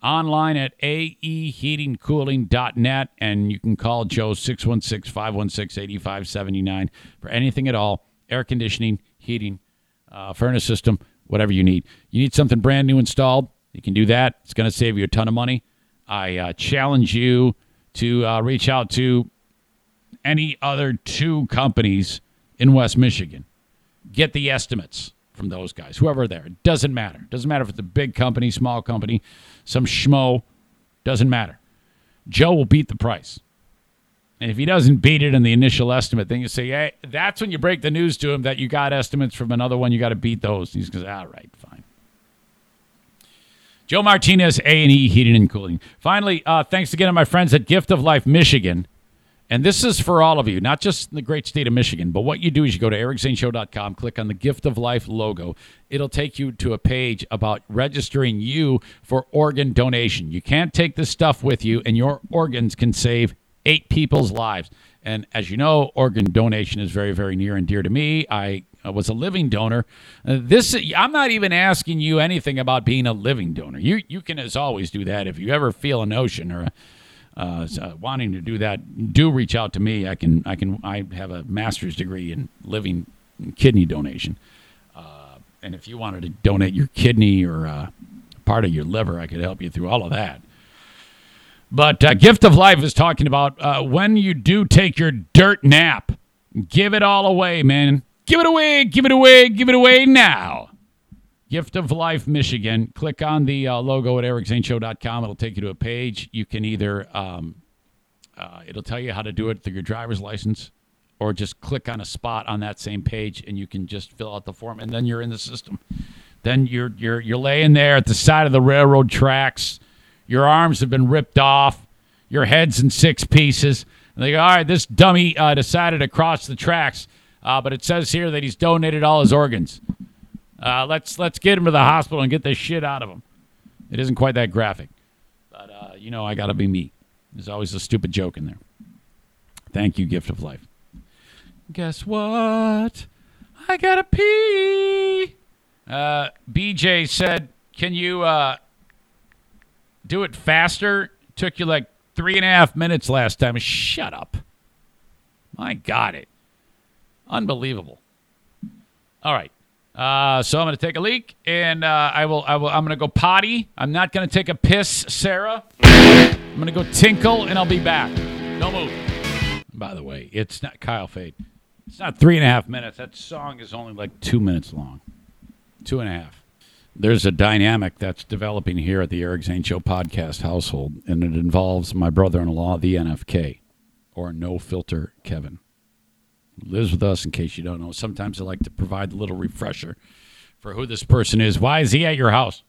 Online at aeheatingcooling.net and you can call Joe 616-516-8579 for anything at all. Air conditioning heating uh, furnace system whatever you need. You need something brand new installed? You can do that. It's going to save you a ton of money i uh, challenge you to uh, reach out to any other two companies in west michigan get the estimates from those guys, whoever there. It doesn't matter. It Doesn't matter if it's a big company, small company, some schmo. Doesn't matter. Joe will beat the price. And if he doesn't beat it in the initial estimate, then you say, hey, that's when you break the news to him that you got estimates from another one. You got to beat those. And he goes, all right, fine. Joe Martinez, A&E Heating and Cooling. Finally, uh, thanks again to my friends at Gift of Life Michigan. And this is for all of you, not just in the great state of Michigan, but what you do is you go to ericzaneshow.com, click on the Gift of Life logo. It'll take you to a page about registering you for organ donation. You can't take this stuff with you, and your organs can save eight people's lives. And as you know, organ donation is very, very near and dear to me. I was a living donor. Uh, this I'm not even asking you anything about being a living donor. You you can as always do that if you ever feel a notion or a, uh, uh, wanting to do that, do reach out to me. I can, I can, I have a master's degree in living kidney donation. Uh, and if you wanted to donate your kidney or uh, part of your liver, I could help you through all of that. But uh, Gift of Life is talking about uh, when you do take your dirt nap, give it all away, man. Give it away, give it away, give it away now. Gift of Life Michigan. Click on the uh, logo at ericzaneshow.com. It'll take you to a page. You can either, um, uh, it'll tell you how to do it through your driver's license. or just click on a spot on that same page and you can just fill out the form and then you're in the system. Then you're you're you're laying there at the side of the railroad tracks. Your arms have been ripped off. Your head's in six pieces. And they go, all right, this dummy uh, decided to cross the tracks, uh, but it says here that he's donated all his organs. Uh, let's let's get him to the hospital and get this shit out of him. It isn't quite that graphic, but uh, you know I got to be me. There's always a stupid joke in there. Thank you, gift of life. Guess what? I gotta pee. Uh, BJ said, "Can you uh, do it faster?" Took you like three and a half minutes last time. Shut up. My God, it. Unbelievable. All right. Uh, so I'm going to take a leak, and uh, I will. I will. I'm going to go potty. I'm not going to take a piss, Sarah. I'm going to go tinkle, and I'll be back. Don't move. By the way, it's not Kyle Fade. It's not three and a half minutes. That song is only like two minutes long. Two and a half. There's a dynamic that's developing here at the Eric Zane Show podcast household, and it involves my brother-in-law, the NFK, or No Filter Kevin lives with us in case you don't know. Sometimes I like to provide a little refresher for who this person is. Why is he at your house?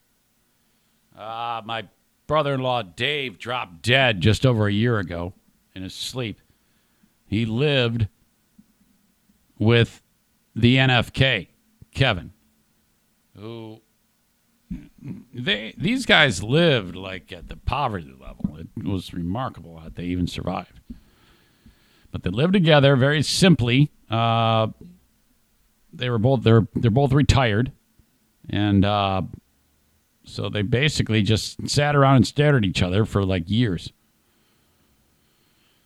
Uh, my brother in law, Dave, dropped dead just over a year ago in his sleep. He lived with the NFK, Kevin, who they these guys lived like at the poverty level. It was remarkable how they even survived but they lived together very simply. Uh, they were both they're they're both retired, and uh, so they basically just sat around and stared at each other for like years.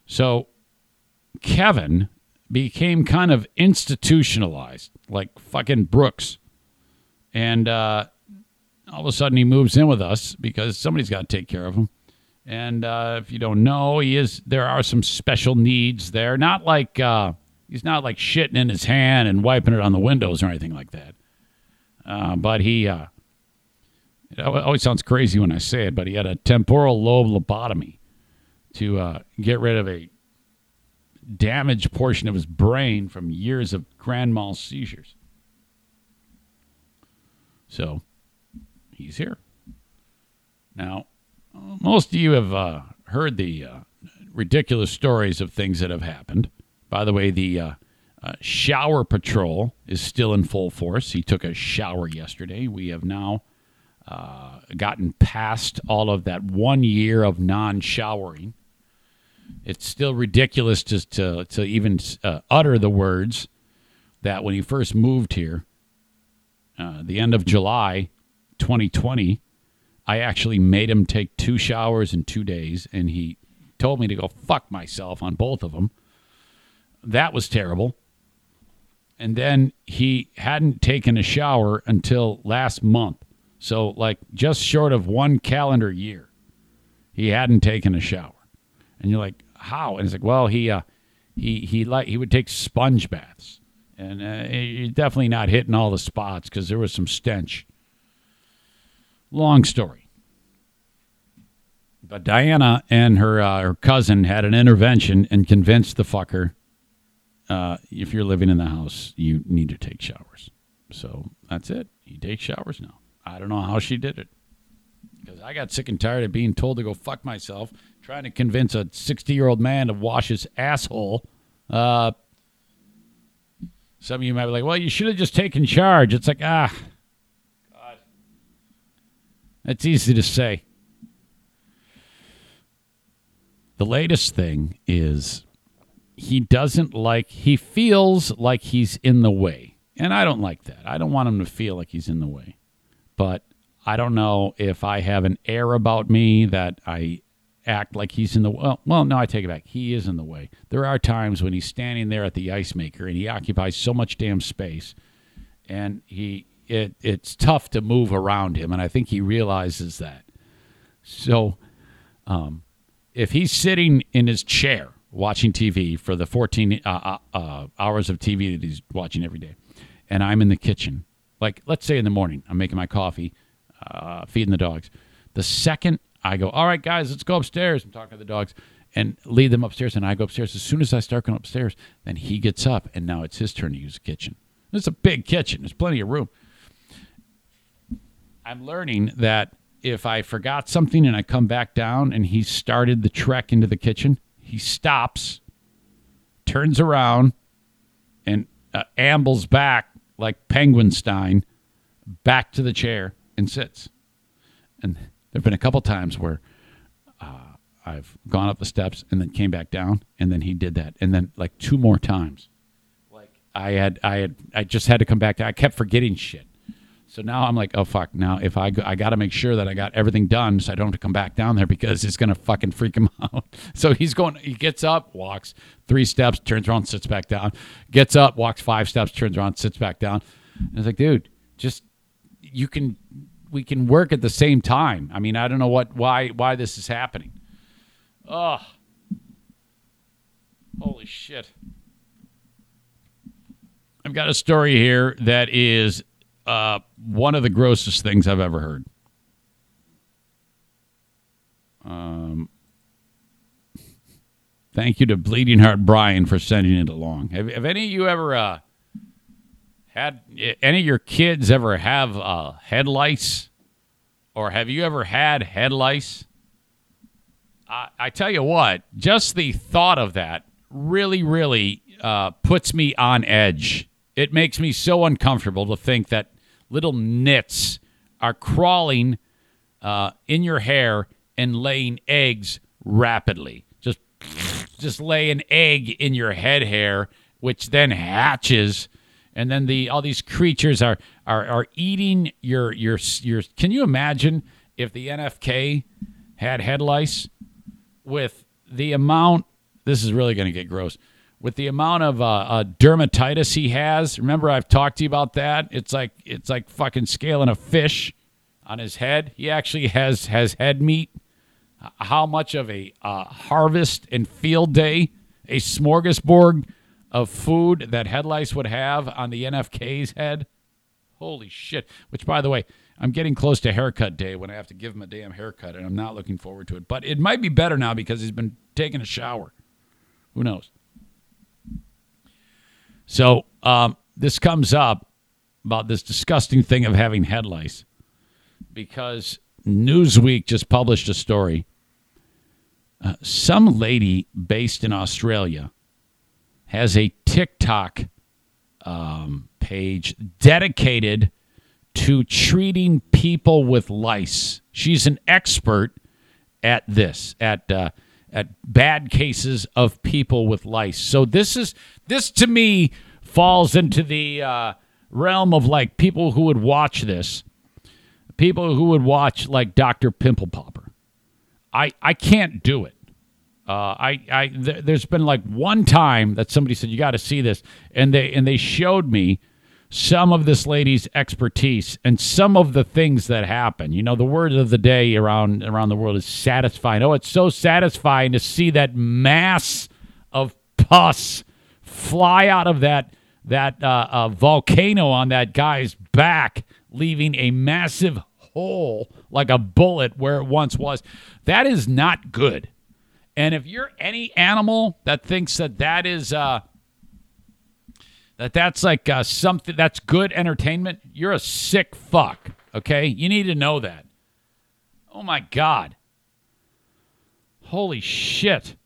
So Kevin became kind of institutionalized, like fucking Brooks, and uh, all of a sudden he moves in with us because somebody's got to take care of him. And uh, if you don't know, he is. There are some special needs there. Not like uh, he's not like shitting in his hand and wiping it on the windows or anything like that. Uh, but he. Uh, it always sounds crazy when I say it, but he had a temporal lobe lobotomy to uh, get rid of a damaged portion of his brain from years of grand mal seizures. So he's here. Now, most of you have uh, heard the uh, ridiculous stories of things that have happened. By the way, the uh, uh, shower patrol is still in full force. He took a shower yesterday. We have now uh, gotten past all of that one year of non showering. It's still ridiculous to, to, to even uh, utter the words that when he first moved here, the end of July 2020, I actually made him take two showers in two days, and he told me to go fuck myself on both of them. That was terrible. And then he hadn't taken a shower until last month. So, like, just short of one calendar year, he hadn't taken a shower. And you're like, how? And it's like, well, he, uh, he, he, like, he would take sponge baths. And uh, you're definitely not hitting all the spots because there was some stench. Long story. But Diana and her uh, her cousin had an intervention and convinced the fucker. Uh, if you're living in the house, you need to take showers. So that's it. He takes showers now. I don't know how she did it because I got sick and tired of being told to go fuck myself, trying to convince a 60 year old man to wash his asshole. Uh, some of you might be like, well, you should have just taken charge. It's like, ah, God. That's easy to say. The latest thing is he doesn't like, he feels like he's in the way. And I don't like that. I don't want him to feel like he's in the way. But I don't know if I have an air about me that I act like he's in the well well no I take it back he is in the way there are times when he's standing there at the ice maker and he occupies so much damn space and he it it's tough to move around him and I think he realizes that so um if he's sitting in his chair watching TV for the 14 uh, uh, uh, hours of TV that he's watching every day, and I'm in the kitchen, like let's say in the morning, I'm making my coffee, uh, feeding the dogs. The second I go, all right, guys, let's go upstairs. I'm talking to the dogs, and lead them upstairs. And I go upstairs. As soon as I start going upstairs, then he gets up, and now it's his turn to use the kitchen. It's a big kitchen. There's plenty of room. I'm learning that if I forgot something and I come back down and he started the trek into the kitchen, he stops, turns around, and uh, ambles back like Penguinstein back to the chair and sits. And there have been a couple times where uh, I've gone up the steps and then came back down, and then he did that, and then like two more times. Like I had, I had, I just had to come back. I kept forgetting shit. So now I'm like, oh fuck! Now if I go, I got to make sure that I got everything done, so I don't have to come back down there because it's gonna fucking freak him out. So he's going. He gets up, walks three steps, turns around, sits back down. Gets up, walks five steps, turns around, sits back down. And it's like, dude, just you can. We can work at the same time. I mean, I don't know what why why this is happening. Oh, holy shit! I've got a story here that is uh, one of the grossest things I've ever heard. Um, thank you to Bleeding Heart Brian for sending it along. Have, have any of you ever uh, had any of your kids ever have uh, head lice, or have you ever had head lice? I, I tell you what, just the thought of that really, really uh, puts me on edge. It makes me so uncomfortable to think that little nits are crawling uh, in your hair and laying eggs rapidly. Just, just lay an egg in your head hair, which then hatches, and then the all these creatures are are, are eating your your your. Can you imagine if the NFK had head lice with the amount? This is really going to get gross with the amount of uh, uh, dermatitis he has. Remember, I've talked to you about that. It's like it's like fucking scaling a fish on his head. He actually has has head meat. How much of a uh, harvest and field day, a smorgasbord of food that head lice would have on the NFK's head? Holy shit! Which, by the way, I'm getting close to haircut day when I have to give him a damn haircut, and I'm not looking forward to it. But it might be better now because he's been taking a shower. Who knows? So um, this comes up about this disgusting thing of having head lice because Newsweek just published a story. Uh, some lady based in Australia has a TikTok um, page dedicated to treating people with lice. She's an expert at this, at uh, at bad cases of people with lice. So this is this to me falls into the uh, realm of like people who would watch this, people who would watch like Doctor Pimple Popper. I I can't do it. Uh, I I th- there's been like one time that somebody said you got to see this, and they and they showed me some of this lady's expertise and some of the things that happen. You know, the word of the day around around the world is satisfying. Oh, it's so satisfying to see that mass of pus fly out of that that uh, uh, volcano on that guy's back, leaving a massive hole like a bullet where it once was. That is not good. And if you're any animal that thinks that that is uh, that that's like uh, something that's good entertainment, you're a sick fuck. Okay, you need to know that. Oh my god. Holy shit.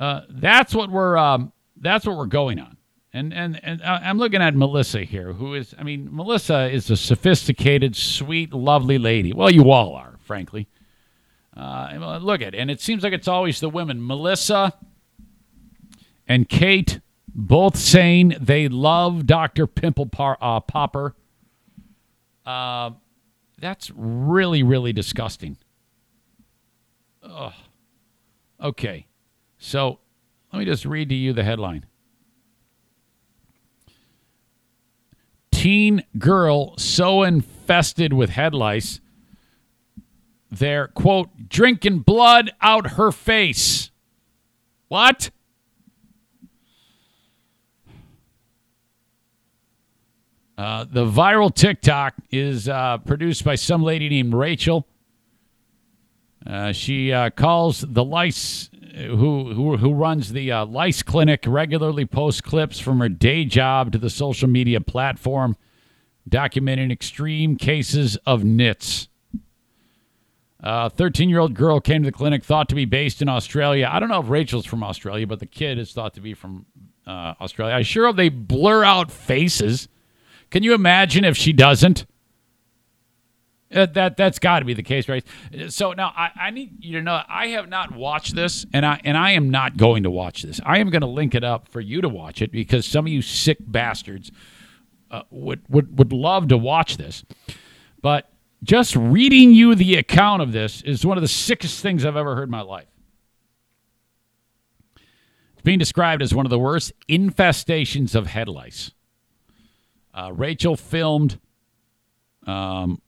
Uh, that's what we're um, that's what we're going on. And and and I'm looking at Melissa here, who is I mean, Melissa is a sophisticated, sweet, lovely lady. Well, you all are, frankly. Uh, look at, and it seems like it's always the women. Melissa and Kate both saying they love Dr. Pimple Par- uh, Popper. Uh, that's really, really disgusting. Ugh. Okay. So let me just read to you the headline Teen girl so infested with head lice, they're, quote, drinking blood out her face. What? Uh, the viral TikTok is uh, produced by some lady named Rachel. Uh, she uh, calls the lice who who, who runs the uh, lice clinic regularly posts clips from her day job to the social media platform documenting extreme cases of nits. A 13 year old girl came to the clinic thought to be based in Australia. I don't know if Rachel's from Australia, but the kid is thought to be from uh, Australia. I sure hope they blur out faces. Can you imagine if she doesn't? Uh, that that's got to be the case, right? So now I, I need you to know I have not watched this, and I and I am not going to watch this. I am going to link it up for you to watch it because some of you sick bastards uh, would would would love to watch this. But just reading you the account of this is one of the sickest things I've ever heard in my life. It's being described as one of the worst infestations of head lice. Uh, Rachel filmed. Um,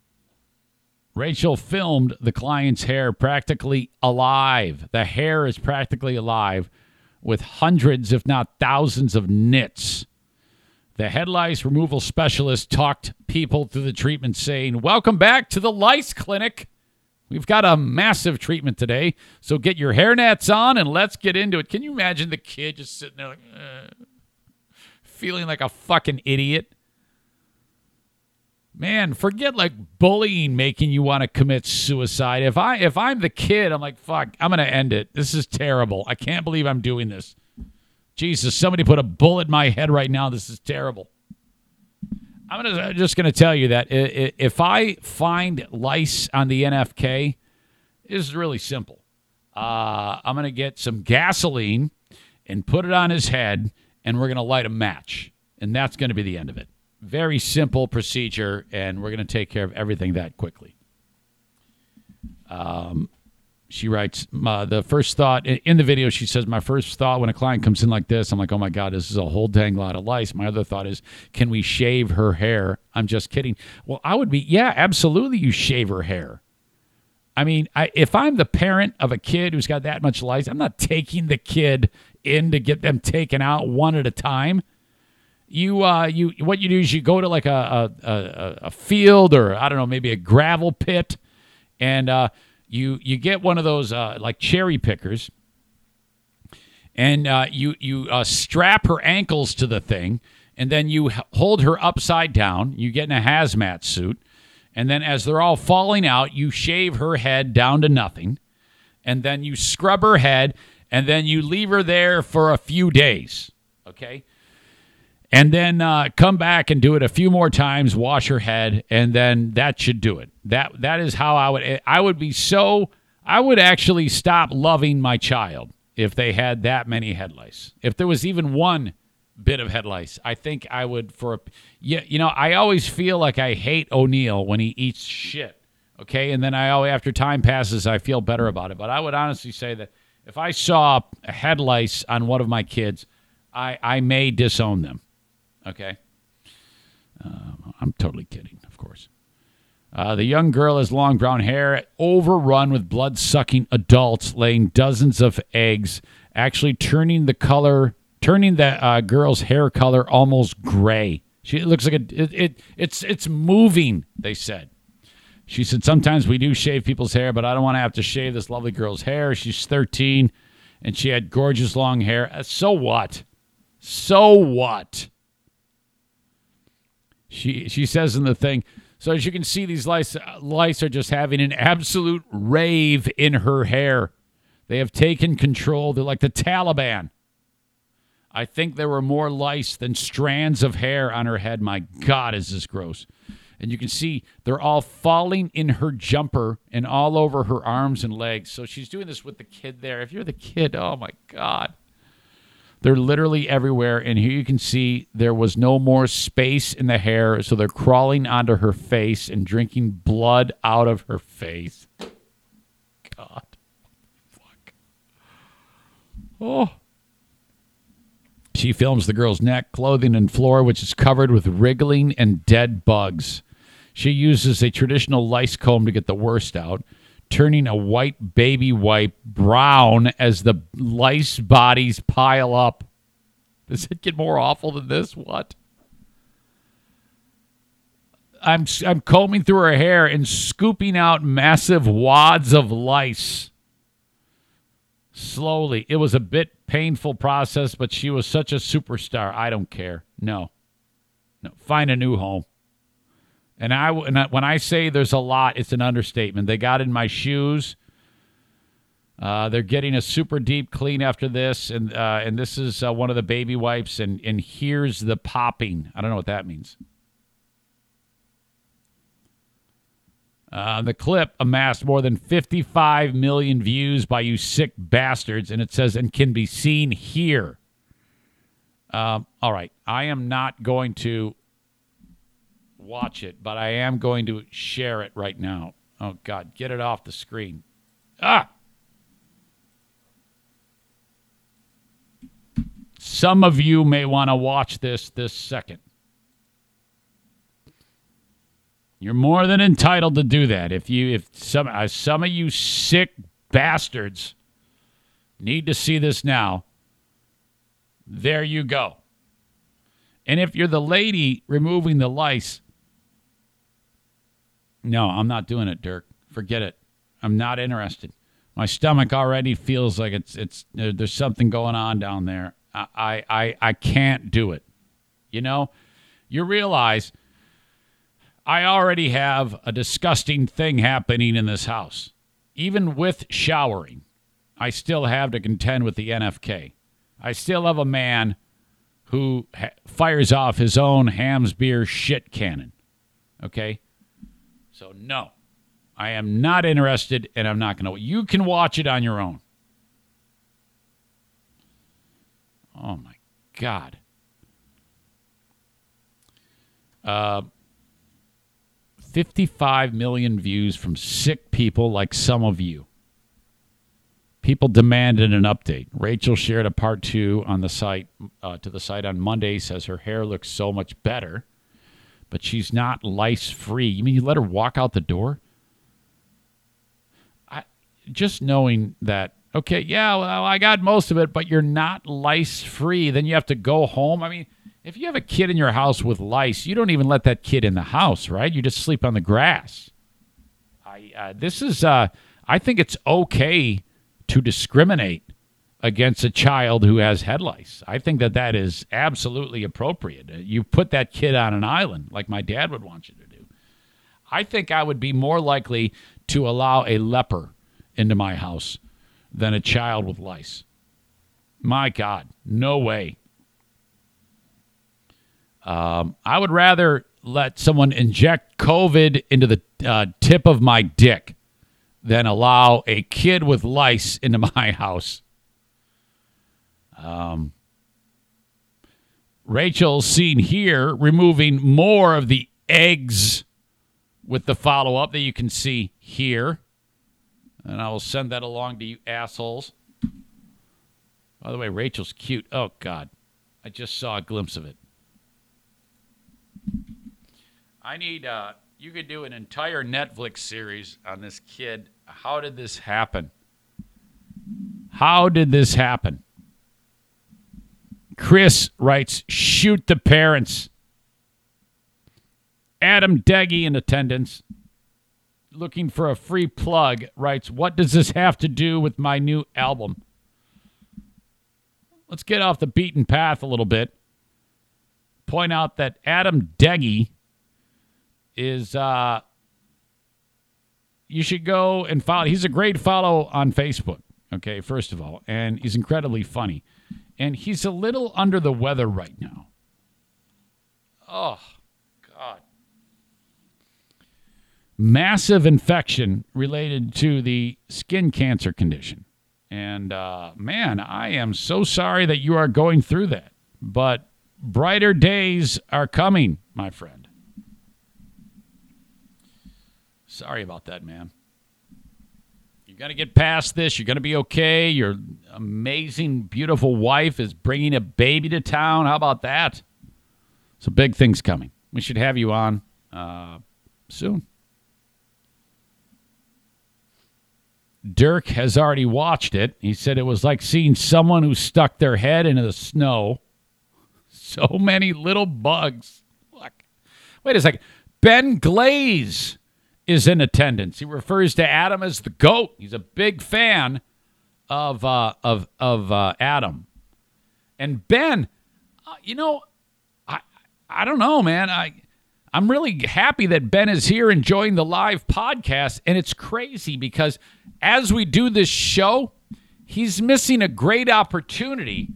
Rachel filmed the client's hair practically alive. The hair is practically alive with hundreds, if not thousands, of nits. The head lice removal specialist talked people through the treatment, saying, Welcome back to the lice clinic. We've got a massive treatment today, so get your hair nets on and let's get into it. Can you imagine the kid just sitting there, like, uh, feeling like a fucking idiot? Man, forget like bullying making you want to commit suicide. If I if I'm the kid, I'm like, fuck, I'm gonna end it. This is terrible. I can't believe I'm doing this. Jesus, somebody put a bullet in my head right now. This is terrible. I'm gonna just gonna tell you that if I find lice on the NFK, this is really simple. Uh, I'm gonna get some gasoline and put it on his head, and we're gonna light a match, and that's gonna be the end of it. Very simple procedure, and we're going to take care of everything that quickly. Um, she writes, the first thought in the video, she says, My first thought when a client comes in like this, I'm like, oh my God, this is a whole dang lot of lice. My other thought is, can we shave her hair? I'm just kidding. Well, I would be, yeah, absolutely, you shave her hair. I mean, I, if I'm the parent of a kid who's got that much lice, I'm not taking the kid in to get them taken out one at a time you uh, you what you do is you go to like a a, a field or I don't know maybe a gravel pit, and uh, you you get one of those uh, like cherry pickers, and uh, you you uh, strap her ankles to the thing, and then you hold her upside down. You get in a hazmat suit, and then as they're all falling out, you shave her head down to nothing, and then you scrub her head, and then you leave her there for a few days. Okay and then uh, come back and do it a few more times wash her head and then that should do it. That that is how i would i would be so i would actually stop loving my child if they had that many head lice. If there was even one bit of head lice i think i would for a, yeah you know i always feel like i hate o'neill when he eats shit okay? And then i always after time passes i feel better about it. But i would honestly say that if i saw a head lice on one of my kids i i may disown them Okay. Uh, I'm totally kidding, of course. Uh, the young girl has long brown hair, overrun with blood sucking adults laying dozens of eggs, actually turning the color, turning the uh, girl's hair color almost gray. She looks like a, it, it, it's, it's moving, they said. She said, Sometimes we do shave people's hair, but I don't want to have to shave this lovely girl's hair. She's 13 and she had gorgeous long hair. Uh, so what? So what? She she says in the thing. So as you can see, these lice lice are just having an absolute rave in her hair. They have taken control. They're like the Taliban. I think there were more lice than strands of hair on her head. My God, is this gross? And you can see they're all falling in her jumper and all over her arms and legs. So she's doing this with the kid there. If you're the kid, oh my God. They're literally everywhere. And here you can see there was no more space in the hair. So they're crawling onto her face and drinking blood out of her face. God. Fuck. Oh. She films the girl's neck, clothing, and floor, which is covered with wriggling and dead bugs. She uses a traditional lice comb to get the worst out turning a white baby wipe brown as the lice bodies pile up. Does it get more awful than this? What? I'm I'm combing through her hair and scooping out massive wads of lice. Slowly, it was a bit painful process, but she was such a superstar. I don't care. No, no, find a new home. And I and I, when I say there's a lot, it's an understatement. They got in my shoes. Uh, they're getting a super deep clean after this, and uh, and this is uh, one of the baby wipes, and and here's the popping. I don't know what that means. Uh, the clip amassed more than 55 million views by you sick bastards, and it says and can be seen here. Um, all right, I am not going to watch it, but I am going to share it right now. Oh God, get it off the screen. Ah. Some of you may want to watch this this second. You're more than entitled to do that. If you if some uh, some of you sick bastards need to see this now, there you go. And if you're the lady removing the lice, no, I'm not doing it, Dirk. Forget it. I'm not interested. My stomach already feels like it's it's uh, there's something going on down there. I I I can't do it. You know, you realize I already have a disgusting thing happening in this house. Even with showering, I still have to contend with the NFK. I still have a man who ha- fires off his own Hamm's beer shit cannon. Okay? So, no, I am not interested and I'm not going to. You can watch it on your own. Oh, my God. Uh, 55 million views from sick people like some of you. People demanded an update. Rachel shared a part two on the site uh, to the site on Monday. Says her hair looks so much better, but she's not lice free. You mean you let her walk out the door? I just knowing that. Okay, yeah, well, I got most of it, but you're not lice free. Then you have to go home. I mean, if you have a kid in your house with lice, you don't even let that kid in the house, right? You just sleep on the grass. I uh, this is uh, I think it's okay to discriminate against a child who has head lice. I think that that is absolutely appropriate. Uh, You put that kid on an island like my dad would want you to do. I think I would be more likely to allow a leper into my house than a child with lice. My God, no way. Um, I would rather let someone inject COVID into the uh, tip of my dick than allow a kid with lice into my house. Um, Rachel's seen here removing more of the eggs with the follow up that you can see here. And I will send that along to you assholes. By the way, Rachel's cute. Oh, God. I just saw a glimpse of it. I need, uh, you could do an entire Netflix series on this kid. How did this happen? How did this happen? Chris writes, shoot the parents. Adam Deggy in attendance, looking for a free plug, writes, What does this have to do with my new album? Let's get off the beaten path a little bit. Point out that Adam Deggy is, uh, you should go and follow. He's a great follow on Facebook, okay, first of all, and he's incredibly funny. And he's a little under the weather right now. Oh, God massive infection related to the skin cancer condition. And uh, man, I am so sorry that you are going through that. But brighter days are coming, my friend. Sorry about that, man. You're going to get past this. You're going to be okay. Your amazing, beautiful wife is bringing a baby to town. How about that? So, big things coming. We should have you on uh, soon. Dirk has already watched it. He said it was like seeing someone who stuck their head into the snow. So many little bugs. Look. Wait a second. Ben Glaze is in attendance. He refers to Adam as the goat. He's a big fan of uh, of of uh, Adam. And Ben, uh, you know, I I don't know, man. I I'm really happy that Ben is here enjoying the live podcast, and it's crazy because as we do this show, he's missing a great opportunity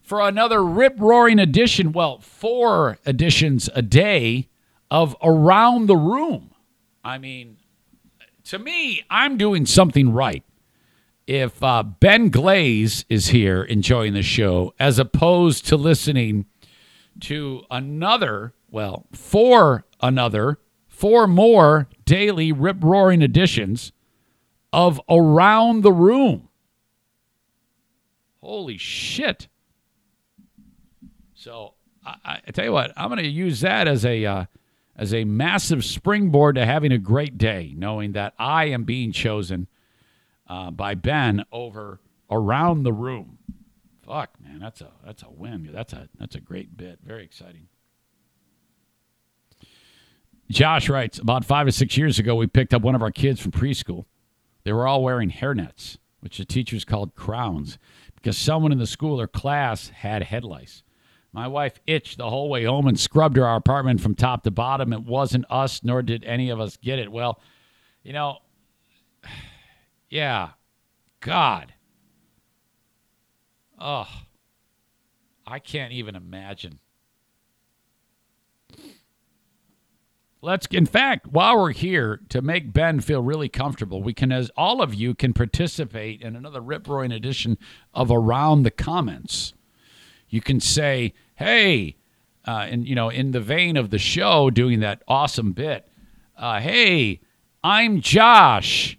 for another rip roaring edition. Well, four editions a day of Around the Room. I mean, to me, I'm doing something right if uh, Ben Glaze is here enjoying the show as opposed to listening to another, well, four another, four more daily rip roaring editions of Around the Room. Holy shit. So I, I tell you what, I'm going to use that as a uh, as a massive springboard to having a great day, knowing that I am being chosen uh, by Ben over around the room. Fuck, man, that's a that's a win. That's a that's a great bit. Very exciting. Josh writes, about five or six years ago, we picked up one of our kids from preschool. They were all wearing hairnets, which the teachers called crowns, because someone in the school or class had head lice. My wife itched the whole way home and scrubbed her our apartment from top to bottom. It wasn't us, nor did any of us get it. Well, you know, yeah, God. Oh, I can't even imagine. Let's, in fact, while we're here to make Ben feel really comfortable, we can, as all of you can participate in another rip roaring edition of Around the Comments. You can say, hey, uh, and you know, in the vein of the show, doing that awesome bit, uh, hey, I'm Josh,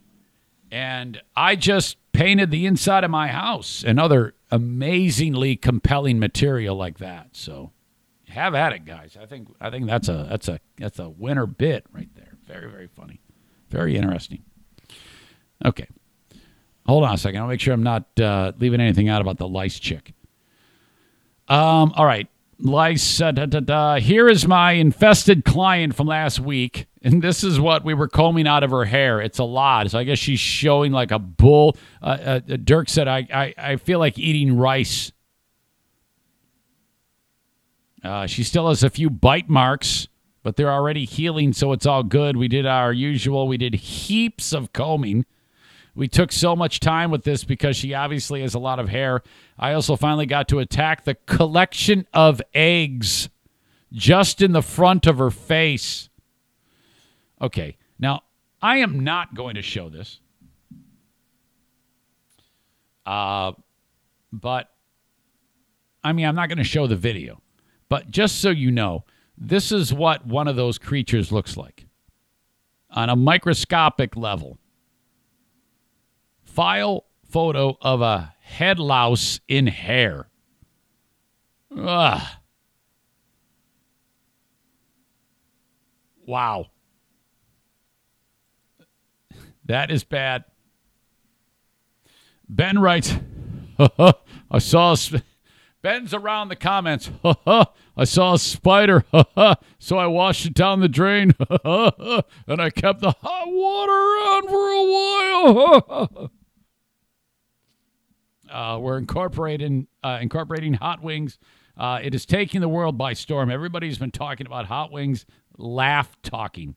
and I just painted the inside of my house, and other amazingly compelling material like that. So have at it, guys. I think I think that's a that's a that's a winner bit right there. Very very funny, very interesting. Okay, hold on a second. I'll make sure I'm not uh, leaving anything out about the lice chick. Um, all right, lice. Uh, da, da, da. Here is my infested client from last week, and this is what we were combing out of her hair. It's a lot, so I guess she's showing like a bull. Uh, uh, Dirk said, I, I I feel like eating rice." Uh, she still has a few bite marks, but they're already healing, so it's all good. We did our usual. We did heaps of combing. We took so much time with this because she obviously has a lot of hair. I also finally got to attack the collection of eggs just in the front of her face. Okay, now I am not going to show this. Uh, but I mean, I'm not going to show the video. But just so you know, this is what one of those creatures looks like on a microscopic level. File photo of a head louse in hair. Ugh. Wow. That is bad. Ben writes, I saw. A Ben's around the comments. I saw a spider. so I washed it down the drain. and I kept the hot water on for a while. Uh, we're incorporating uh, incorporating hot wings. Uh, it is taking the world by storm. Everybody's been talking about hot wings. Laugh talking.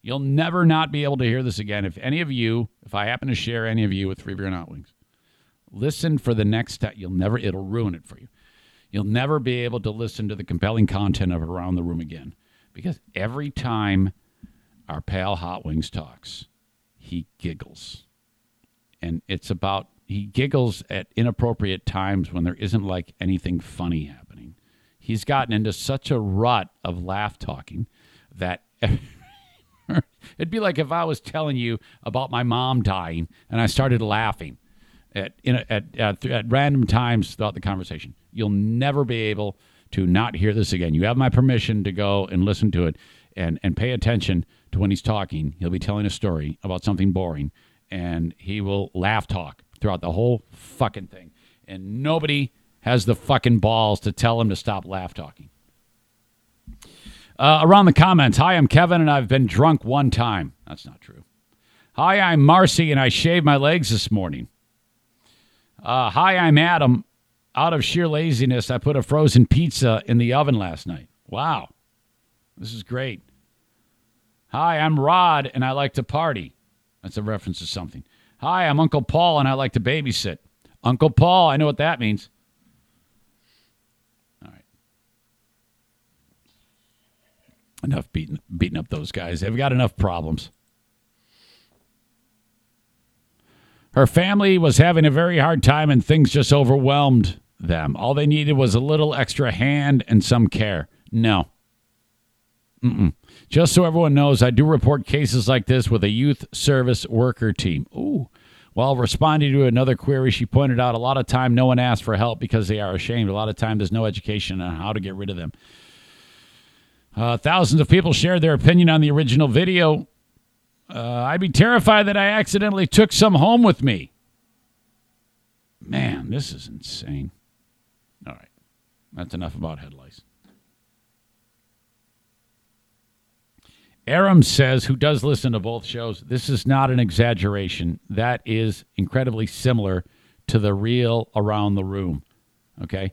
You'll never not be able to hear this again. If any of you, if I happen to share any of you with free beer and hot wings, Listen for the next time. You'll never, it'll ruin it for you. You'll never be able to listen to the compelling content of Around the Room again. Because every time our pal Hot Wings talks, he giggles. And it's about, he giggles at inappropriate times when there isn't like anything funny happening. He's gotten into such a rut of laugh talking that. It'd be like if I was telling you about my mom dying and I started laughing at, a, at, at, at random times throughout the conversation. You'll never be able to not hear this again. You have my permission to go and listen to it and, and pay attention to when he's talking. He'll be telling a story about something boring and he will laugh talk throughout the whole fucking thing. And nobody has the fucking balls to tell him to stop laugh talking. Uh, around the comments, hi, I'm Kevin, and I've been drunk one time. That's not true. Hi, I'm Marcy, and I shaved my legs this morning. Uh, hi, I'm Adam. Out of sheer laziness, I put a frozen pizza in the oven last night. Wow. This is great. Hi, I'm Rod, and I like to party. That's a reference to something. Hi, I'm Uncle Paul, and I like to babysit. Uncle Paul, I know what that means. All right. Enough beating, beating up those guys. They've got enough problems. Her family was having a very hard time, and things just overwhelmed them. All they needed was a little extra hand and some care. No. Mm-mm. Just so everyone knows, I do report cases like this with a youth service worker team. Ooh. While responding to another query, she pointed out a lot of time no one asks for help because they are ashamed. A lot of time there's no education on how to get rid of them. Uh, thousands of people shared their opinion on the original video. Uh, I'd be terrified that I accidentally took some home with me. Man, this is insane. All right. That's enough about head lice. Aram says, who does listen to both shows, this is not an exaggeration. That is incredibly similar to the real Around the Room. Okay.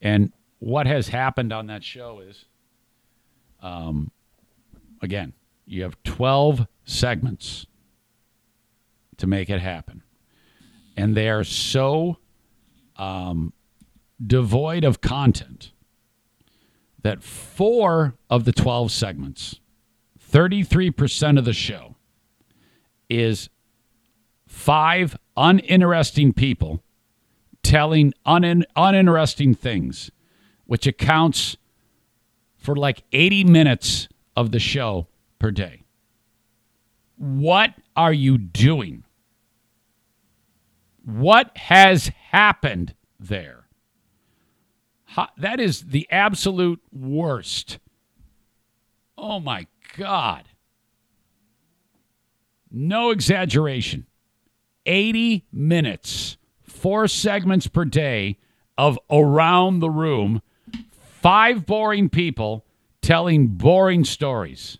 And what has happened on that show is, um, again, you have 12 segments to make it happen. And they are so um, devoid of content that four of the 12 segments 33% of the show is five uninteresting people telling un- uninteresting things, which accounts for like 80 minutes of the show per day. What are you doing? What has happened there? that is the absolute worst. Oh my God. No exaggeration. 80 minutes, four segments per day of Around the Room, five boring people telling boring stories.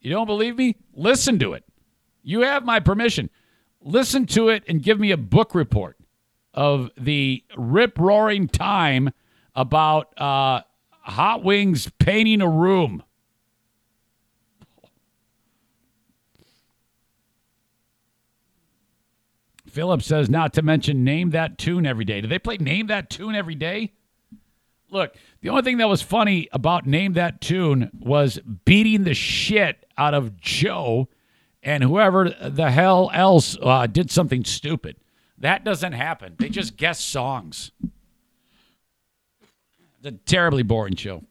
You don't believe me? Listen to it. You have my permission. Listen to it and give me a book report of the rip roaring time about uh, Hot Wings painting a room. Philip says not to mention name that tune every day. Do they play name that tune every day? Look, the only thing that was funny about name that tune was beating the shit out of Joe and whoever the hell else uh, did something stupid. That doesn't happen. They just guess songs. It's a terribly boring show.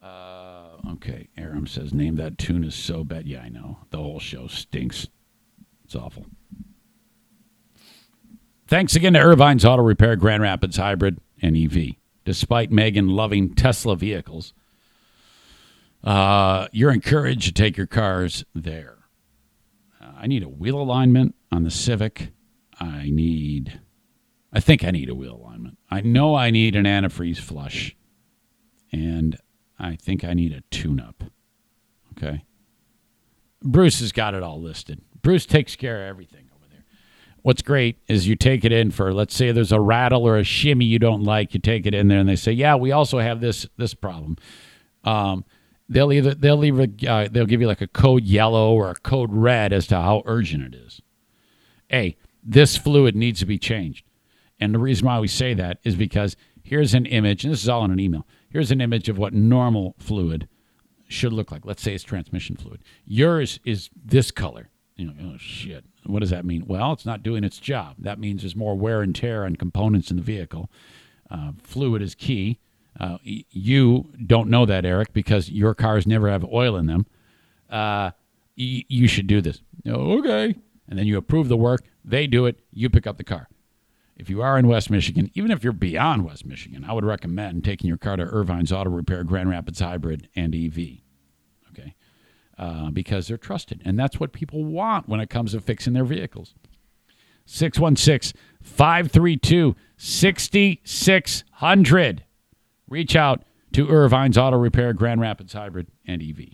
Uh, okay, Aram says, name that tune is so bad. Yeah, I know. The whole show stinks. It's awful. Thanks again to Ervine's Auto Repair Grand Rapids Hybrid and EV. Despite Megan loving Tesla vehicles, uh, you're encouraged to take your cars there. Uh, I need a wheel alignment on the Civic. I need, I think I need a wheel alignment. I know I need an antifreeze flush, and I think I need a tune up. Okay. Bruce has got it all listed. Bruce takes care of everything over there. What's great is you take it in for, let's say there's a rattle or a shimmy you don't like, you take it in there and they say, yeah, we also have this this problem. Um, they'll either they'll either uh, they'll give you like a code yellow or a code red as to how urgent it is. A, this fluid needs to be changed, and the reason why we say that is because here's an image, and this is all in an email. Here's an image of what normal fluid should look like. Let's say it's transmission fluid. Yours is this color. You know, oh shit. What does that mean? Well, it's not doing its job. That means there's more wear and tear on components in the vehicle. Uh, fluid is key. Uh, you don't know that, Eric, because your cars never have oil in them. Uh, y- you should do this. Okay. And then you approve the work. They do it. You pick up the car. If you are in West Michigan, even if you're beyond West Michigan, I would recommend taking your car to Ervine's Auto Repair, Grand Rapids Hybrid, and EV. Okay. Uh, because they're trusted. And that's what people want when it comes to fixing their vehicles. 616 532 6600. Reach out to Ervine's Auto Repair, Grand Rapids Hybrid, and EV.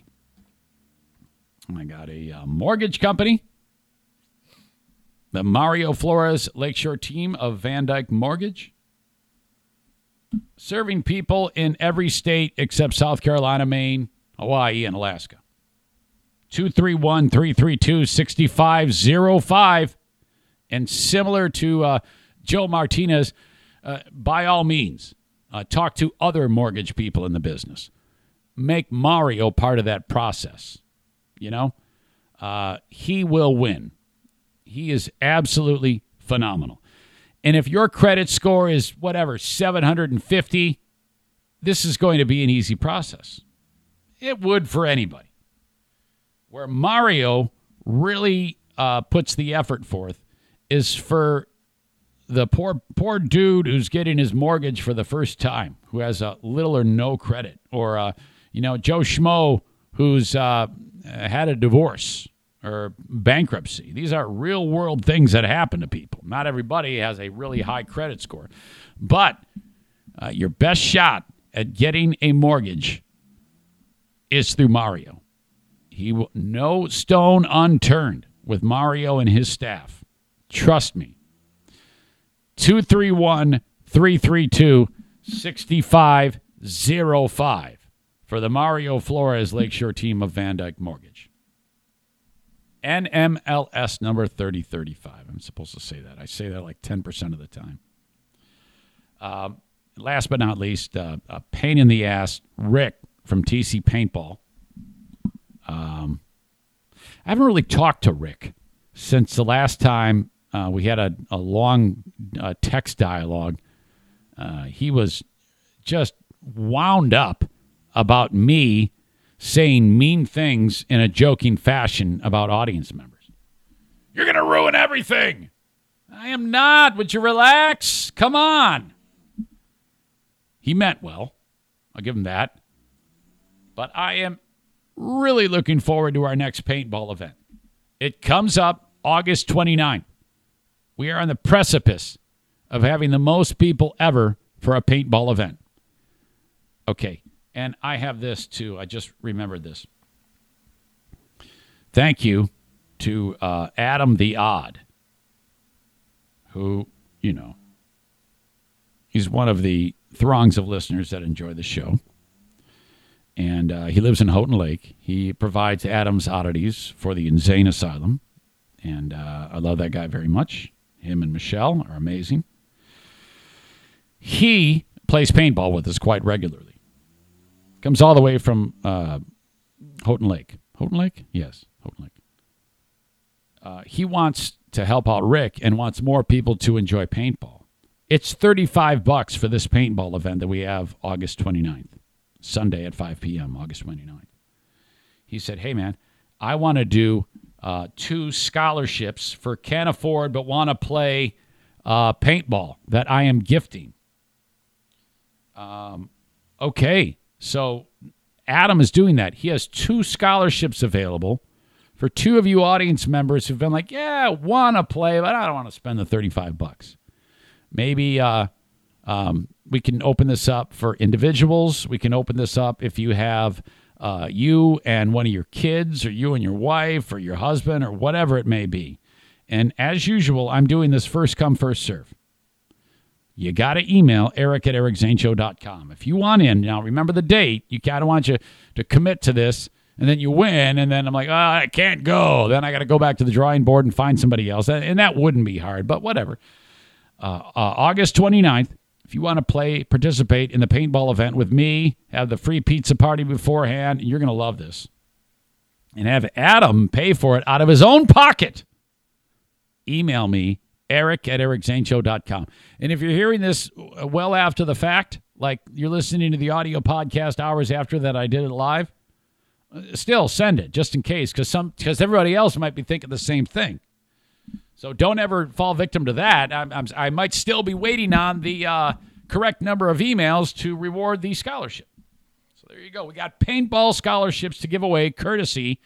I got a uh, mortgage company. The Mario Flores Lakeshore team of VanDyk Mortgage. Serving people in every state except South Carolina, Maine, Hawaii, and Alaska. 231 332 6505. And similar to uh, Joe Martinez, uh, by all means, uh, talk to other mortgage people in the business. Make Mario part of that process. You know, uh, he will win. He is absolutely phenomenal. And if your credit score is whatever, 750, this is going to be an easy process. It would for anybody. Where Mario really uh, puts the effort forth is for the poor poor dude who's getting his mortgage for the first time, who has a little or no credit, or uh, you know Joe Schmo who's uh, had a divorce or bankruptcy. These are real world things that happen to people. Not everybody has a really high credit score, but uh, your best shot at getting a mortgage is through Mario. He will no stone unturned with Mario and his staff. Trust me. 231 332 6505 for the Mario Flores Lakeshore team of VanDyk Mortgage. NMLS number 3035. I'm supposed to say that. I say that like 10% of the time. Uh, last but not least, uh, a pain in the ass, Rick from TC Paintball. Um, I haven't really talked to Rick since the last time uh, we had a, a long uh, text dialogue. Uh, he was just wound up about me saying mean things in a joking fashion about audience members. You're going to ruin everything. I am not. Would you relax? Come on. He meant well. I'll give him that. But I am really looking forward to our next paintball event. It comes up August 29th. We are on the precipice of having the most people ever for a paintball event. Okay, and I have this too. I just remembered this. Thank you to uh, Adam the Odd, who, you know, he's one of the throngs of listeners that enjoy the show. And uh, he lives in Houghton Lake. He provides Adam's oddities for the Insane Asylum. And uh, I love that guy very much. Him and Michelle are amazing. He plays paintball with us quite regularly. Comes all the way from uh, Houghton Lake. Houghton Lake? Yes, Houghton Lake. Uh, he wants to help out Rick and wants more people to enjoy paintball. It's 35 bucks for this paintball event that we have August 29th, Sunday at 5 p.m., August 29th. He said, Hey, man, I want to do uh, two scholarships for can't afford but want to play uh, paintball that I am gifting. Um, okay. So Adam is doing that. He has two scholarships available for two of you audience members who've been like, yeah, want to play, but I don't want to spend the 35 bucks. Maybe uh, um, we can open this up for individuals. We can open this up if you have uh, you and one of your kids, or you and your wife, or your husband, or whatever it may be. And as usual, I'm doing this first come, first serve you got to email eric at ericzaneshow.com. If you want in, now remember the date. You kind of want you to commit to this, and then you win, and then I'm like, oh, I can't go. Then I got to go back to the drawing board and find somebody else. And that wouldn't be hard, but whatever. Uh, uh, August 29th, if you want to play, participate in the paintball event with me, have the free pizza party beforehand, you're going to love this. And have Adam pay for it out of his own pocket. Email me eric at ericzaneshow.com. And if you're hearing this uh, well after the fact, like you're listening to the audio podcast hours after that I did it live, uh, still send it just in case because some because everybody else might be thinking the same thing. So don't ever fall victim to that. I'm, I'm, i might still be waiting on the uh, correct number of emails to reward the scholarship. So there you go. We got paintball scholarships to give away, courtesy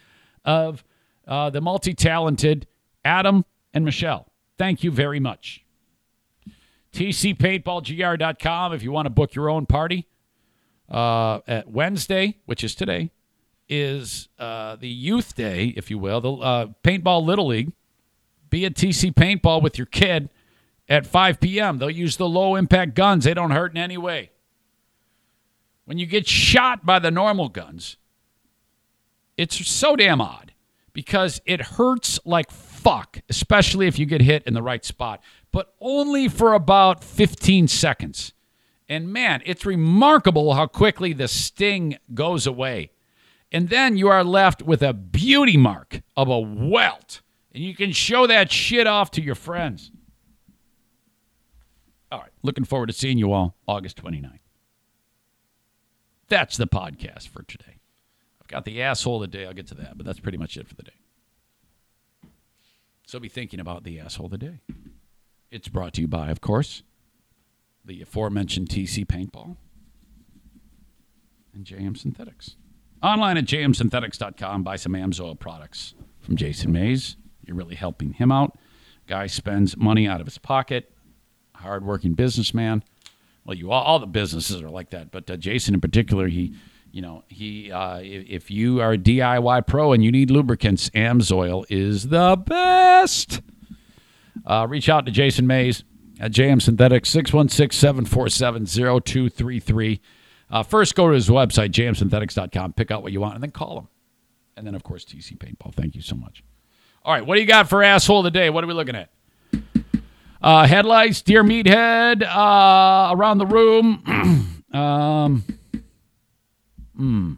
of uh, the multi talented Adam and Michelle Thank you very much. TCPaintballGR.com if you want to book your own party. Uh, at Wednesday, which is today, is uh, the youth day, if you will, the uh, Paintball Little League. Be at TC Paintball with your kid at 5 p.m. They'll use the low impact guns, they don't hurt in any way. When you get shot by the normal guns, it's so damn odd because it hurts like fuck, especially if you get hit in the right spot, but only for about 15 seconds. And man, it's remarkable how quickly the sting goes away. And then you are left with a beauty mark of a welt. And you can show that shit off to your friends. All right. Looking forward to seeing you all August 29th. That's the podcast for today. I've got the asshole of the day. I'll get to that, but that's pretty much it for the day. So be thinking about the asshole of the day. It's brought to you by, of course, the aforementioned TC Paintball and JM Synthetics. Online at jmsynthetics.com. Buy some Amsoil products from Jason Mays. You're really helping him out. Guy spends money out of his pocket. Hardworking businessman. Well, you all, all the businesses are like that, but uh, Jason in particular, he, you know, he, uh, if, you are a DIY pro and you need lubricants, Amsoil is the best. Uh, reach out to Jason Mays at JM Synthetics, 616 747 0233. Uh, first, go to his website, jmsynthetics.com, pick out what you want, and then call him. And then, of course, TC Paintball. Thank you so much. All right, what do you got for asshole of the day? What are we looking at? Uh, headlights, Dear Meathead, uh, around the room. um, hmm.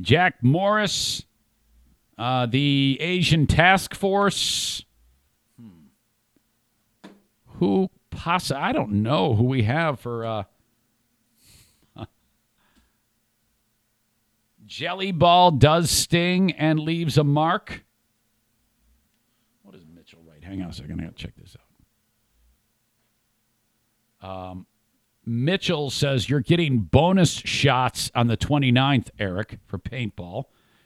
Jack Morris, uh, the Asian Task Force. Who possibly? I don't know who we have for. Uh, Jelly ball does sting and leaves a mark. What does Mitchell write? Hang on a second. I got to check this out. Um, Mitchell says you're getting bonus shots on the 29th, Eric, for paintball.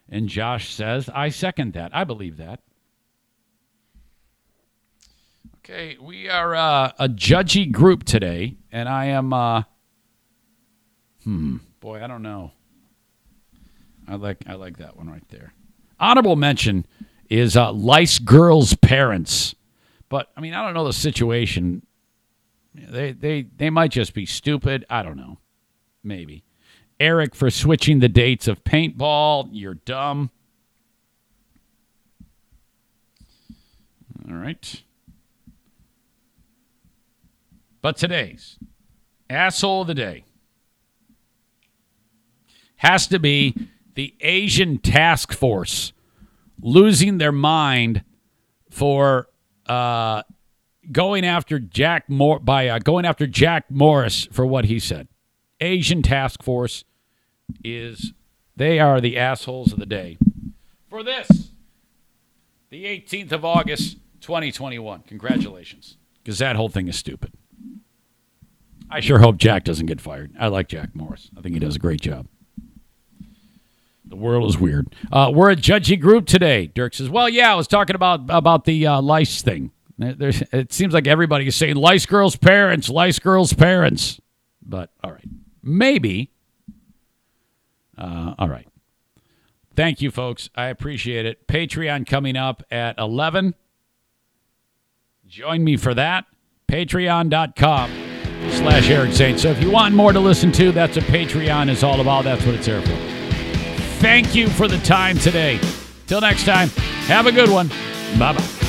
And Josh says, I second that. I believe that. Okay, we are uh, a judgy group today, and I am, uh, hmm, boy, I don't know. I like I like that one right there. Honorable mention is uh, Lice Girls' parents, but I mean I don't know the situation. They they they might just be stupid. I don't know. Maybe. Eric for switching the dates of paintball. You're dumb. All right. But today's asshole of the day has to be the Asian task force losing their mind for uh, going after Jack Mor- by uh, going after Jack Morris for what he said. Asian task force is they are the assholes of the day for this the 18th of August 2021. Congratulations, because that whole thing is stupid. I sure hope Jack doesn't get fired. I like Jack Morris. I think he does a great job. The world is weird. Uh, we're a judgy group today. Dirk says, "Well, yeah, I was talking about about the uh, lice thing. There's, it seems like everybody is saying lice girls' parents, lice girls' parents. But all right, maybe. Uh, all right. Thank you, folks. I appreciate it. Patreon coming up at eleven. Join me for that. Patreon.com slash Eric Zane. So if you want more to listen to, that's what Patreon is all about. That's what it's there for. Thank you for the time today. Till next time, have a good one. Bye bye.